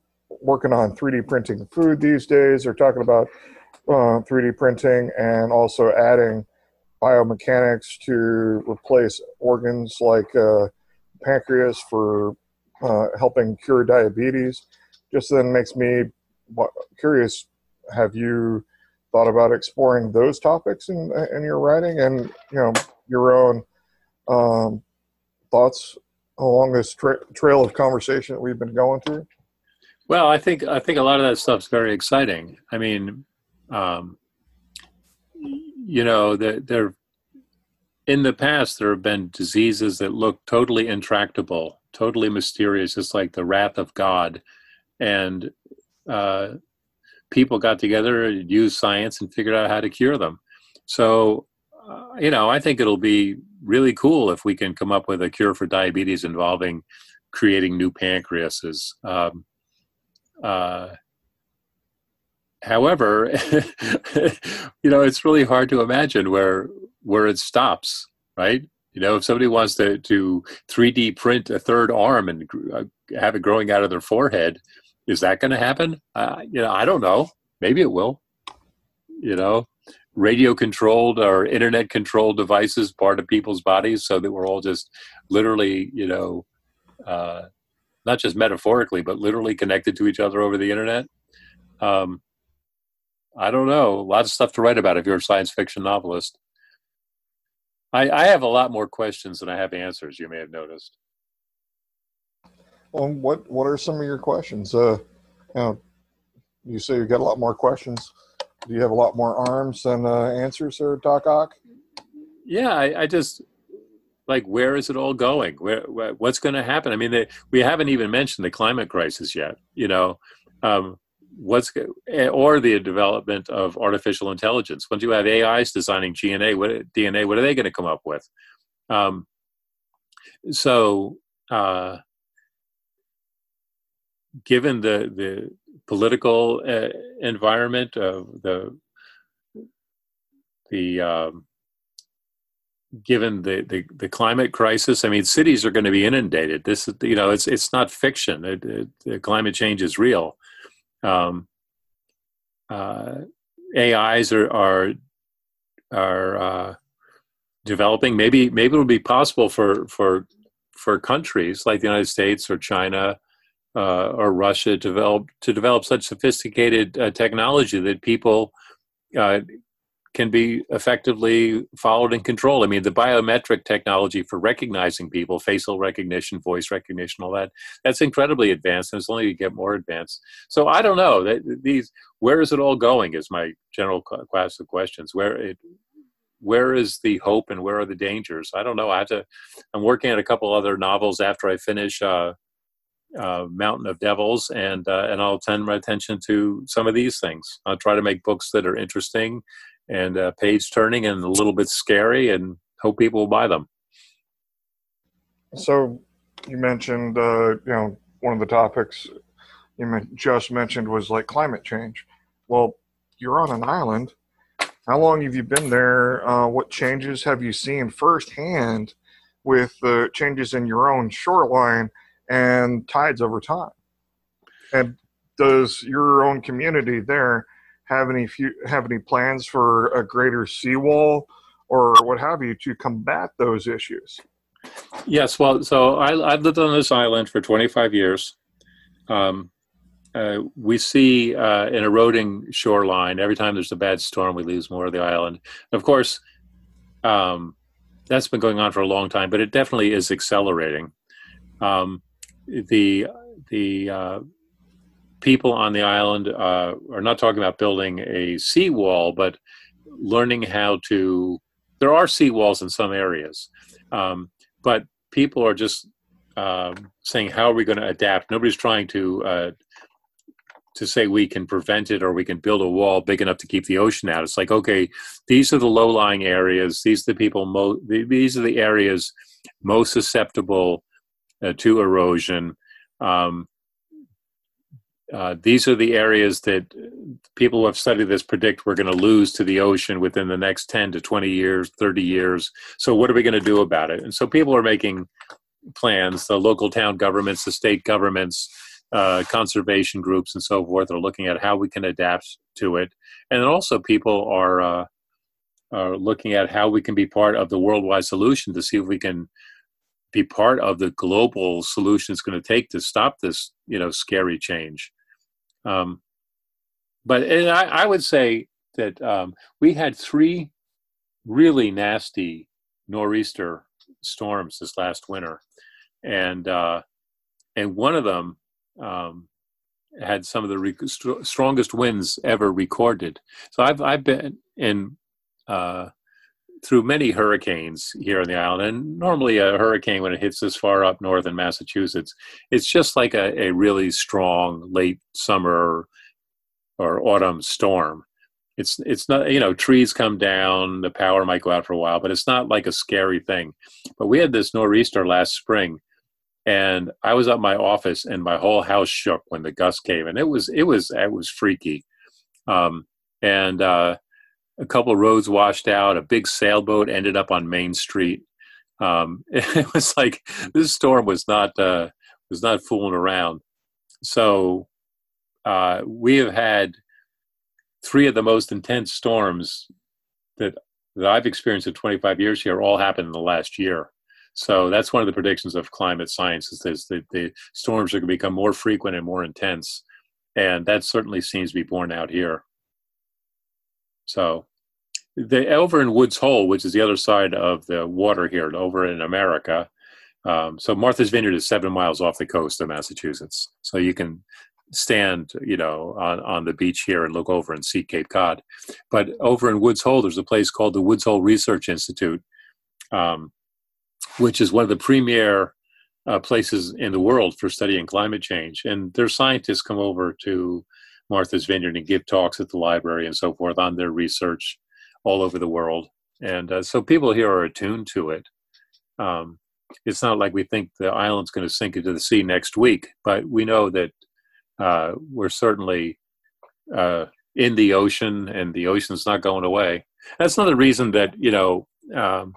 working on 3D printing food these days. They're talking about uh, 3D printing and also adding biomechanics to replace organs like uh, pancreas for uh, helping cure diabetes. Just then makes me curious. Have you thought about exploring those topics in, in your writing and you know your own um, thoughts along this tra- trail of conversation that we've been going through? Well, I think I think a lot of that stuff's very exciting. I mean, um, you know, there, there in the past there have been diseases that look totally intractable, totally mysterious, just like the wrath of God, and uh, people got together, and used science, and figured out how to cure them. So, uh, you know, I think it'll be really cool if we can come up with a cure for diabetes involving creating new pancreases. Um, uh, however, [laughs] you know, it's really hard to imagine where where it stops, right? You know, if somebody wants to to 3D print a third arm and uh, have it growing out of their forehead, is that going to happen? Uh, you know, I don't know. Maybe it will. You know, radio controlled or internet controlled devices part of people's bodies, so that we're all just literally, you know, uh, not just metaphorically, but literally connected to each other over the internet. Um, I don't know. Lots of stuff to write about if you're a science fiction novelist. I, I have a lot more questions than I have answers. You may have noticed. What what are some of your questions? Uh, you know, you say you got a lot more questions. Do you have a lot more arms than uh, answers, there, Doc Ock? Yeah, I, I just like where is it all going? Where, where what's going to happen? I mean, they, we haven't even mentioned the climate crisis yet. You know, um, what's eh, or the development of artificial intelligence. Once you have AIs designing DNA, what DNA, what are they going to come up with? Um, so, uh, given the the political uh, environment of the the um, given the, the, the climate crisis, I mean, cities are going to be inundated. This is, you know, it's it's not fiction. It, it, climate change is real. Um, uh, AIs are are are uh, developing. Maybe maybe it'll be possible for for for countries like the United States or China uh, or Russia develop to develop such sophisticated uh, technology that people uh, can be effectively followed and controlled. I mean, the biometric technology for recognizing people, facial recognition, voice recognition, all that, that's incredibly advanced and it's only to get more advanced. So I don't know that these, where is it all going is my general class of questions. Where it, where is the hope and where are the dangers? I don't know. I have to, I'm working on a couple other novels after I finish, uh, uh, Mountain of Devils, and uh, and I'll turn my attention to some of these things. I'll try to make books that are interesting and uh, page turning and a little bit scary and hope people will buy them. So you mentioned, uh, you know, one of the topics you just mentioned was like climate change. Well, you're on an island. How long have you been there? Uh, what changes have you seen firsthand with the changes in your own shoreline and tides over time? And does your own community there have any few, have any plans for a greater seawall or what have you to combat those issues? Yes, well, so I, have lived on this island for 25 years. Um, uh, we see uh, an eroding shoreline. Every time there's a bad storm, we lose more of the island. Of course, um, that's been going on for a long time, but it definitely is accelerating. Um, the the uh, people on the island uh, are not talking about building a seawall, but learning how to. There are seawalls in some areas, um, but people are just um, saying, "How are we going to adapt?" Nobody's trying to uh, to say we can prevent it or we can build a wall big enough to keep the ocean out. It's like, okay, these are the low-lying areas. These are the people. Mo- these are the areas most susceptible uh, to erosion. Um, uh, these are the areas that people who have studied this predict we're going to lose to the ocean within the next 10 to 20 years, 30 years. So, what are we going to do about it? And so, people are making plans. The local town governments, the state governments, uh, conservation groups, and so forth are looking at how we can adapt to it. And also, people are, uh, are looking at how we can be part of the worldwide solution to see if we can be part of the global solution it's going to take to stop this, you know, scary change. Um, but I, I, would say that um, we had three really nasty nor'easter storms this last winter, and uh, and one of them um, had some of the re- st- strongest winds ever recorded. So I've I've been in uh, through many hurricanes here on the island. And normally, a hurricane, when it hits this far up north in Massachusetts, it's just like a, a really strong late summer or autumn storm. It's it's not you know trees come down, the power might go out for a while, but it's not like a scary thing. But we had this nor'easter last spring, and I was at my office, and my whole house shook when the gust came, and it was it was it was freaky. Um, and uh, a couple roads washed out. A big sailboat ended up on Main Street. Um, [laughs] it was like this storm was not uh, was not fooling around. So uh, we have had three of the most intense storms that that I've experienced in 25 years here all happened in the last year. So that's one of the predictions of climate science is that the storms are going to become more frequent and more intense, and that certainly seems to be borne out here. So, the over in Woods Hole, which is the other side of the water here, over in America. Um, so Martha's Vineyard is seven miles off the coast of Massachusetts. So you can stand, you know, on, on the beach here and look over and see Cape Cod. But over in Woods Hole, there's a place called the Woods Hole Research Institute, um, which is one of the premier uh, places in the world for studying climate change. And their scientists come over to Martha's Vineyard and give talks at the library and so forth on their research all over the world. And uh, so people here are attuned to it. Um, it's not like we think the island's going to sink into the sea next week, but we know that uh, we're certainly uh, in the ocean, and the ocean's not going away. That's another reason that you know um,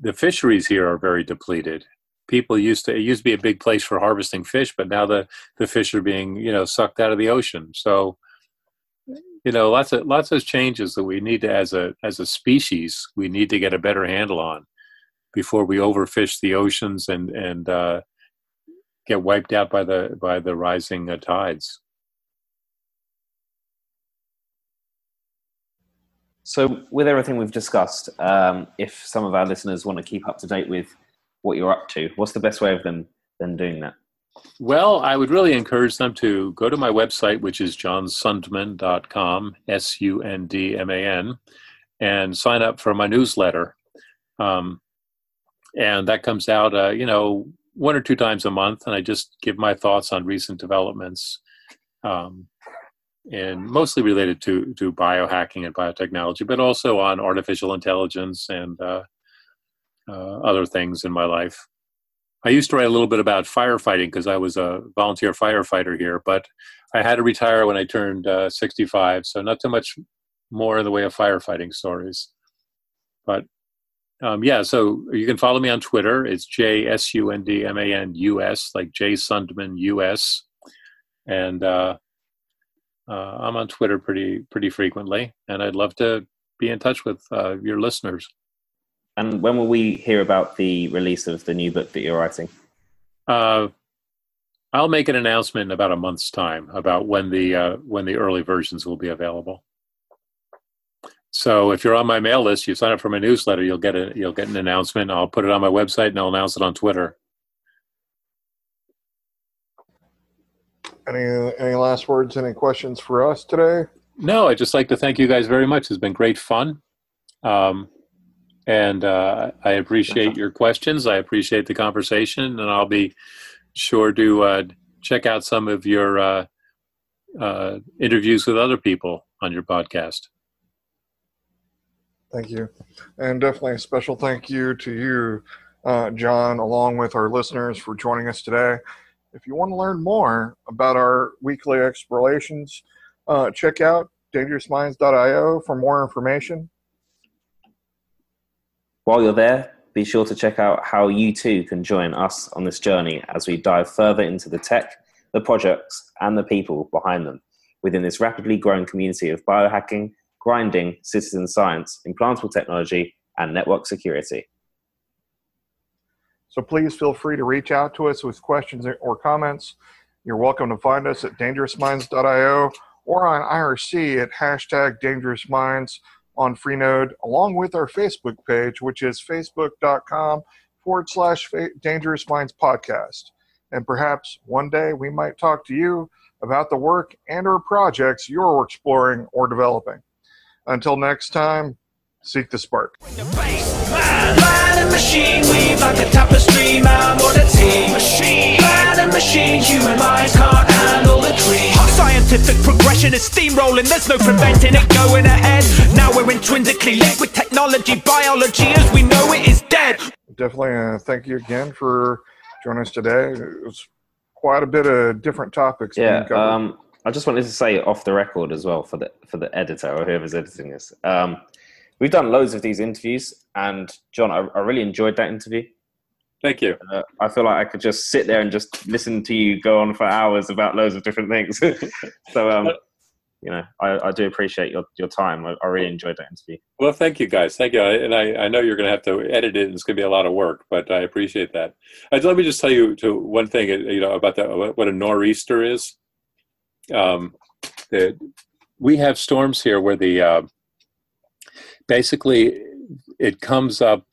the fisheries here are very depleted. People used to it used to be a big place for harvesting fish, but now the the fish are being you know sucked out of the ocean. So you know lots of lots of changes that we need to as a as a species we need to get a better handle on before we overfish the oceans and and uh, get wiped out by the by the rising uh, tides. So, with everything we've discussed, um, if some of our listeners want to keep up to date with what you're up to, what's the best way of them than doing that? Well, I would really encourage them to go to my website, which is johnsundman.com, S U N D M A N, and sign up for my newsletter. Um, and that comes out, uh, you know, one or two times a month, and I just give my thoughts on recent developments, um, and mostly related to to biohacking and biotechnology, but also on artificial intelligence and uh, uh, other things in my life. I used to write a little bit about firefighting because I was a volunteer firefighter here, but I had to retire when I turned uh, 65, so not too much more in the way of firefighting stories. But um, yeah, so you can follow me on Twitter. It's J S U N D M A N U S, like J Sundman U S, and uh, uh, I'm on Twitter pretty pretty frequently, and I'd love to be in touch with uh, your listeners. And when will we hear about the release of the new book that you're writing? Uh, I'll make an announcement in about a month's time about when the uh, when the early versions will be available. So if you're on my mail list, you sign up for my newsletter, you'll get a you'll get an announcement. I'll put it on my website and I'll announce it on Twitter. Any any last words? Any questions for us today? No, I'd just like to thank you guys very much. It's been great fun, um, and uh, I appreciate your questions. I appreciate the conversation, and I'll be sure to uh, check out some of your uh, uh interviews with other people on your podcast. Thank you. And definitely a special thank you to you, uh, John, along with our listeners for joining us today. If you want to learn more about our weekly explorations, uh, check out dangerousminds.io for more information. While you're there, be sure to check out how you too can join us on this journey as we dive further into the tech, the projects, and the people behind them within this rapidly growing community of biohacking grinding, citizen science, implantable technology, and network security. So please feel free to reach out to us with questions or comments. You're welcome to find us at dangerousminds.io or on IRC at hashtag dangerousminds on Freenode, along with our Facebook page, which is facebook.com forward slash dangerous minds podcast. And perhaps one day we might talk to you about the work and or projects you're exploring or developing. Until next time, seek the spark. Man and machine a tapestry. Man, what a team. Machine, man and machine. Human minds can't handle the dream. Scientific progression is steamrolling. There's no preventing it going ahead. Now we're intrinsically linked with technology. Biology, as we know it, is dead. Definitely, uh, thank you again for joining us today. It was quite a bit of different topics. being Yeah. covered. Um, I just wanted to say off the record as well for the for the editor or whoever's editing this. Um, we've done loads of these interviews, and John, I, I really enjoyed that interview. Thank you. Uh, I feel like I could just sit there and just listen to you go on for hours about loads of different things. [laughs] so, um, you know, I, I do appreciate your, your time. I, I really enjoyed that interview. Well, thank you guys. Thank you. I- And I, I know you're going to have to edit it, and it's going to be a lot of work, but I appreciate that. Uh, let me just tell you to one thing, uh, you know, about the, what a nor'easter is. Um, the, we have storms here where the uh, basically it comes up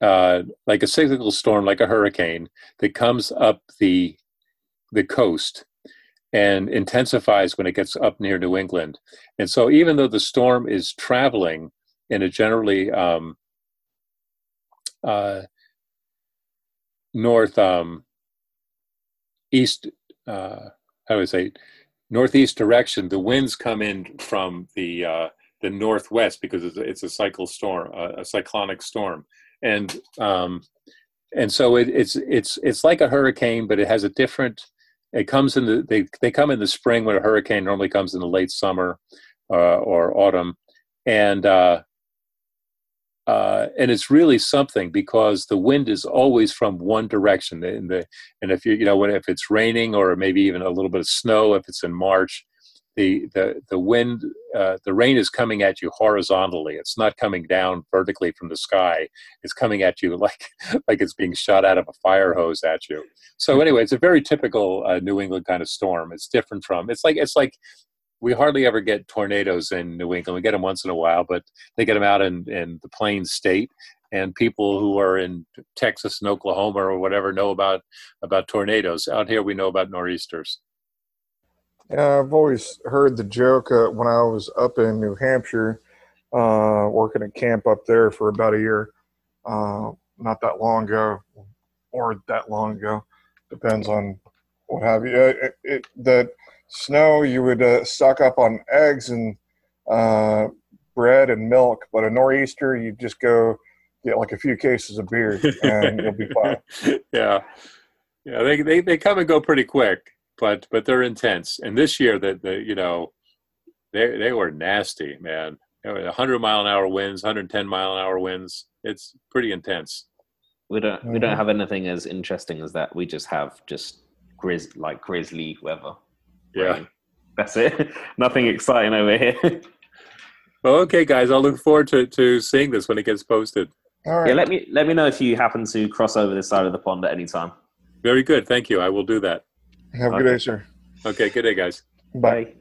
uh, like a cyclical storm, like a hurricane, that comes up the the coast and intensifies when it gets up near New England. And so, even though the storm is traveling in a generally um, uh, north um, east, uh, I say, northeast direction, the winds come in from the uh, the northwest because it's a, cycle storm, a, a cyclonic storm, and um, and so it, it's it's it's like a hurricane, but it has a different. It comes in the they they come in the spring when a hurricane normally comes in the late summer uh, or autumn, and uh, uh, and it's really something because the wind is always from one direction. In the and if you you know when if it's raining or maybe even a little bit of snow if it's in March, the the the wind uh, the rain is coming at you horizontally. It's not coming down vertically from the sky. It's coming at you [laughs] like like it's being shot out of a fire hose at you. So anyway, it's a very typical uh, New England kind of storm. It's different from it's like it's like we hardly ever get tornadoes in New England. We get them once in a while, but they get them out in, in the Plains State. And people who are in Texas and Oklahoma or whatever know about about tornadoes. Out here, we know about nor'easters. Yeah, I've always heard the joke uh, when I was up in New Hampshire, uh, working at camp up there for about a year, uh, not that long ago, or that long ago, depends on what have you. Uh, It, it, that snow you would uh, stock up on eggs and uh, bread and milk, but a nor'easter you just go get like a few cases of beer and you'll be fine. [laughs] yeah, yeah. They, they they come and go pretty quick, but but they're intense. And this year, that the you know, they they were nasty, man. 100 mile an hour winds, 110 mile an hour winds. It's pretty intense. We don't we don't Mhm. have anything as interesting as that. We just have just grizz like grizzly weather. Yeah. rain. That's it. [laughs] Nothing exciting over here. [laughs] Well, okay, guys. I'll look forward to to seeing this when it gets posted. All right. yeah, let me let me know if you happen to cross over this side of the pond at any time. Very good. Thank you. I will do that. Have a good day, sir. Okay. Good day, guys. Bye. Bye.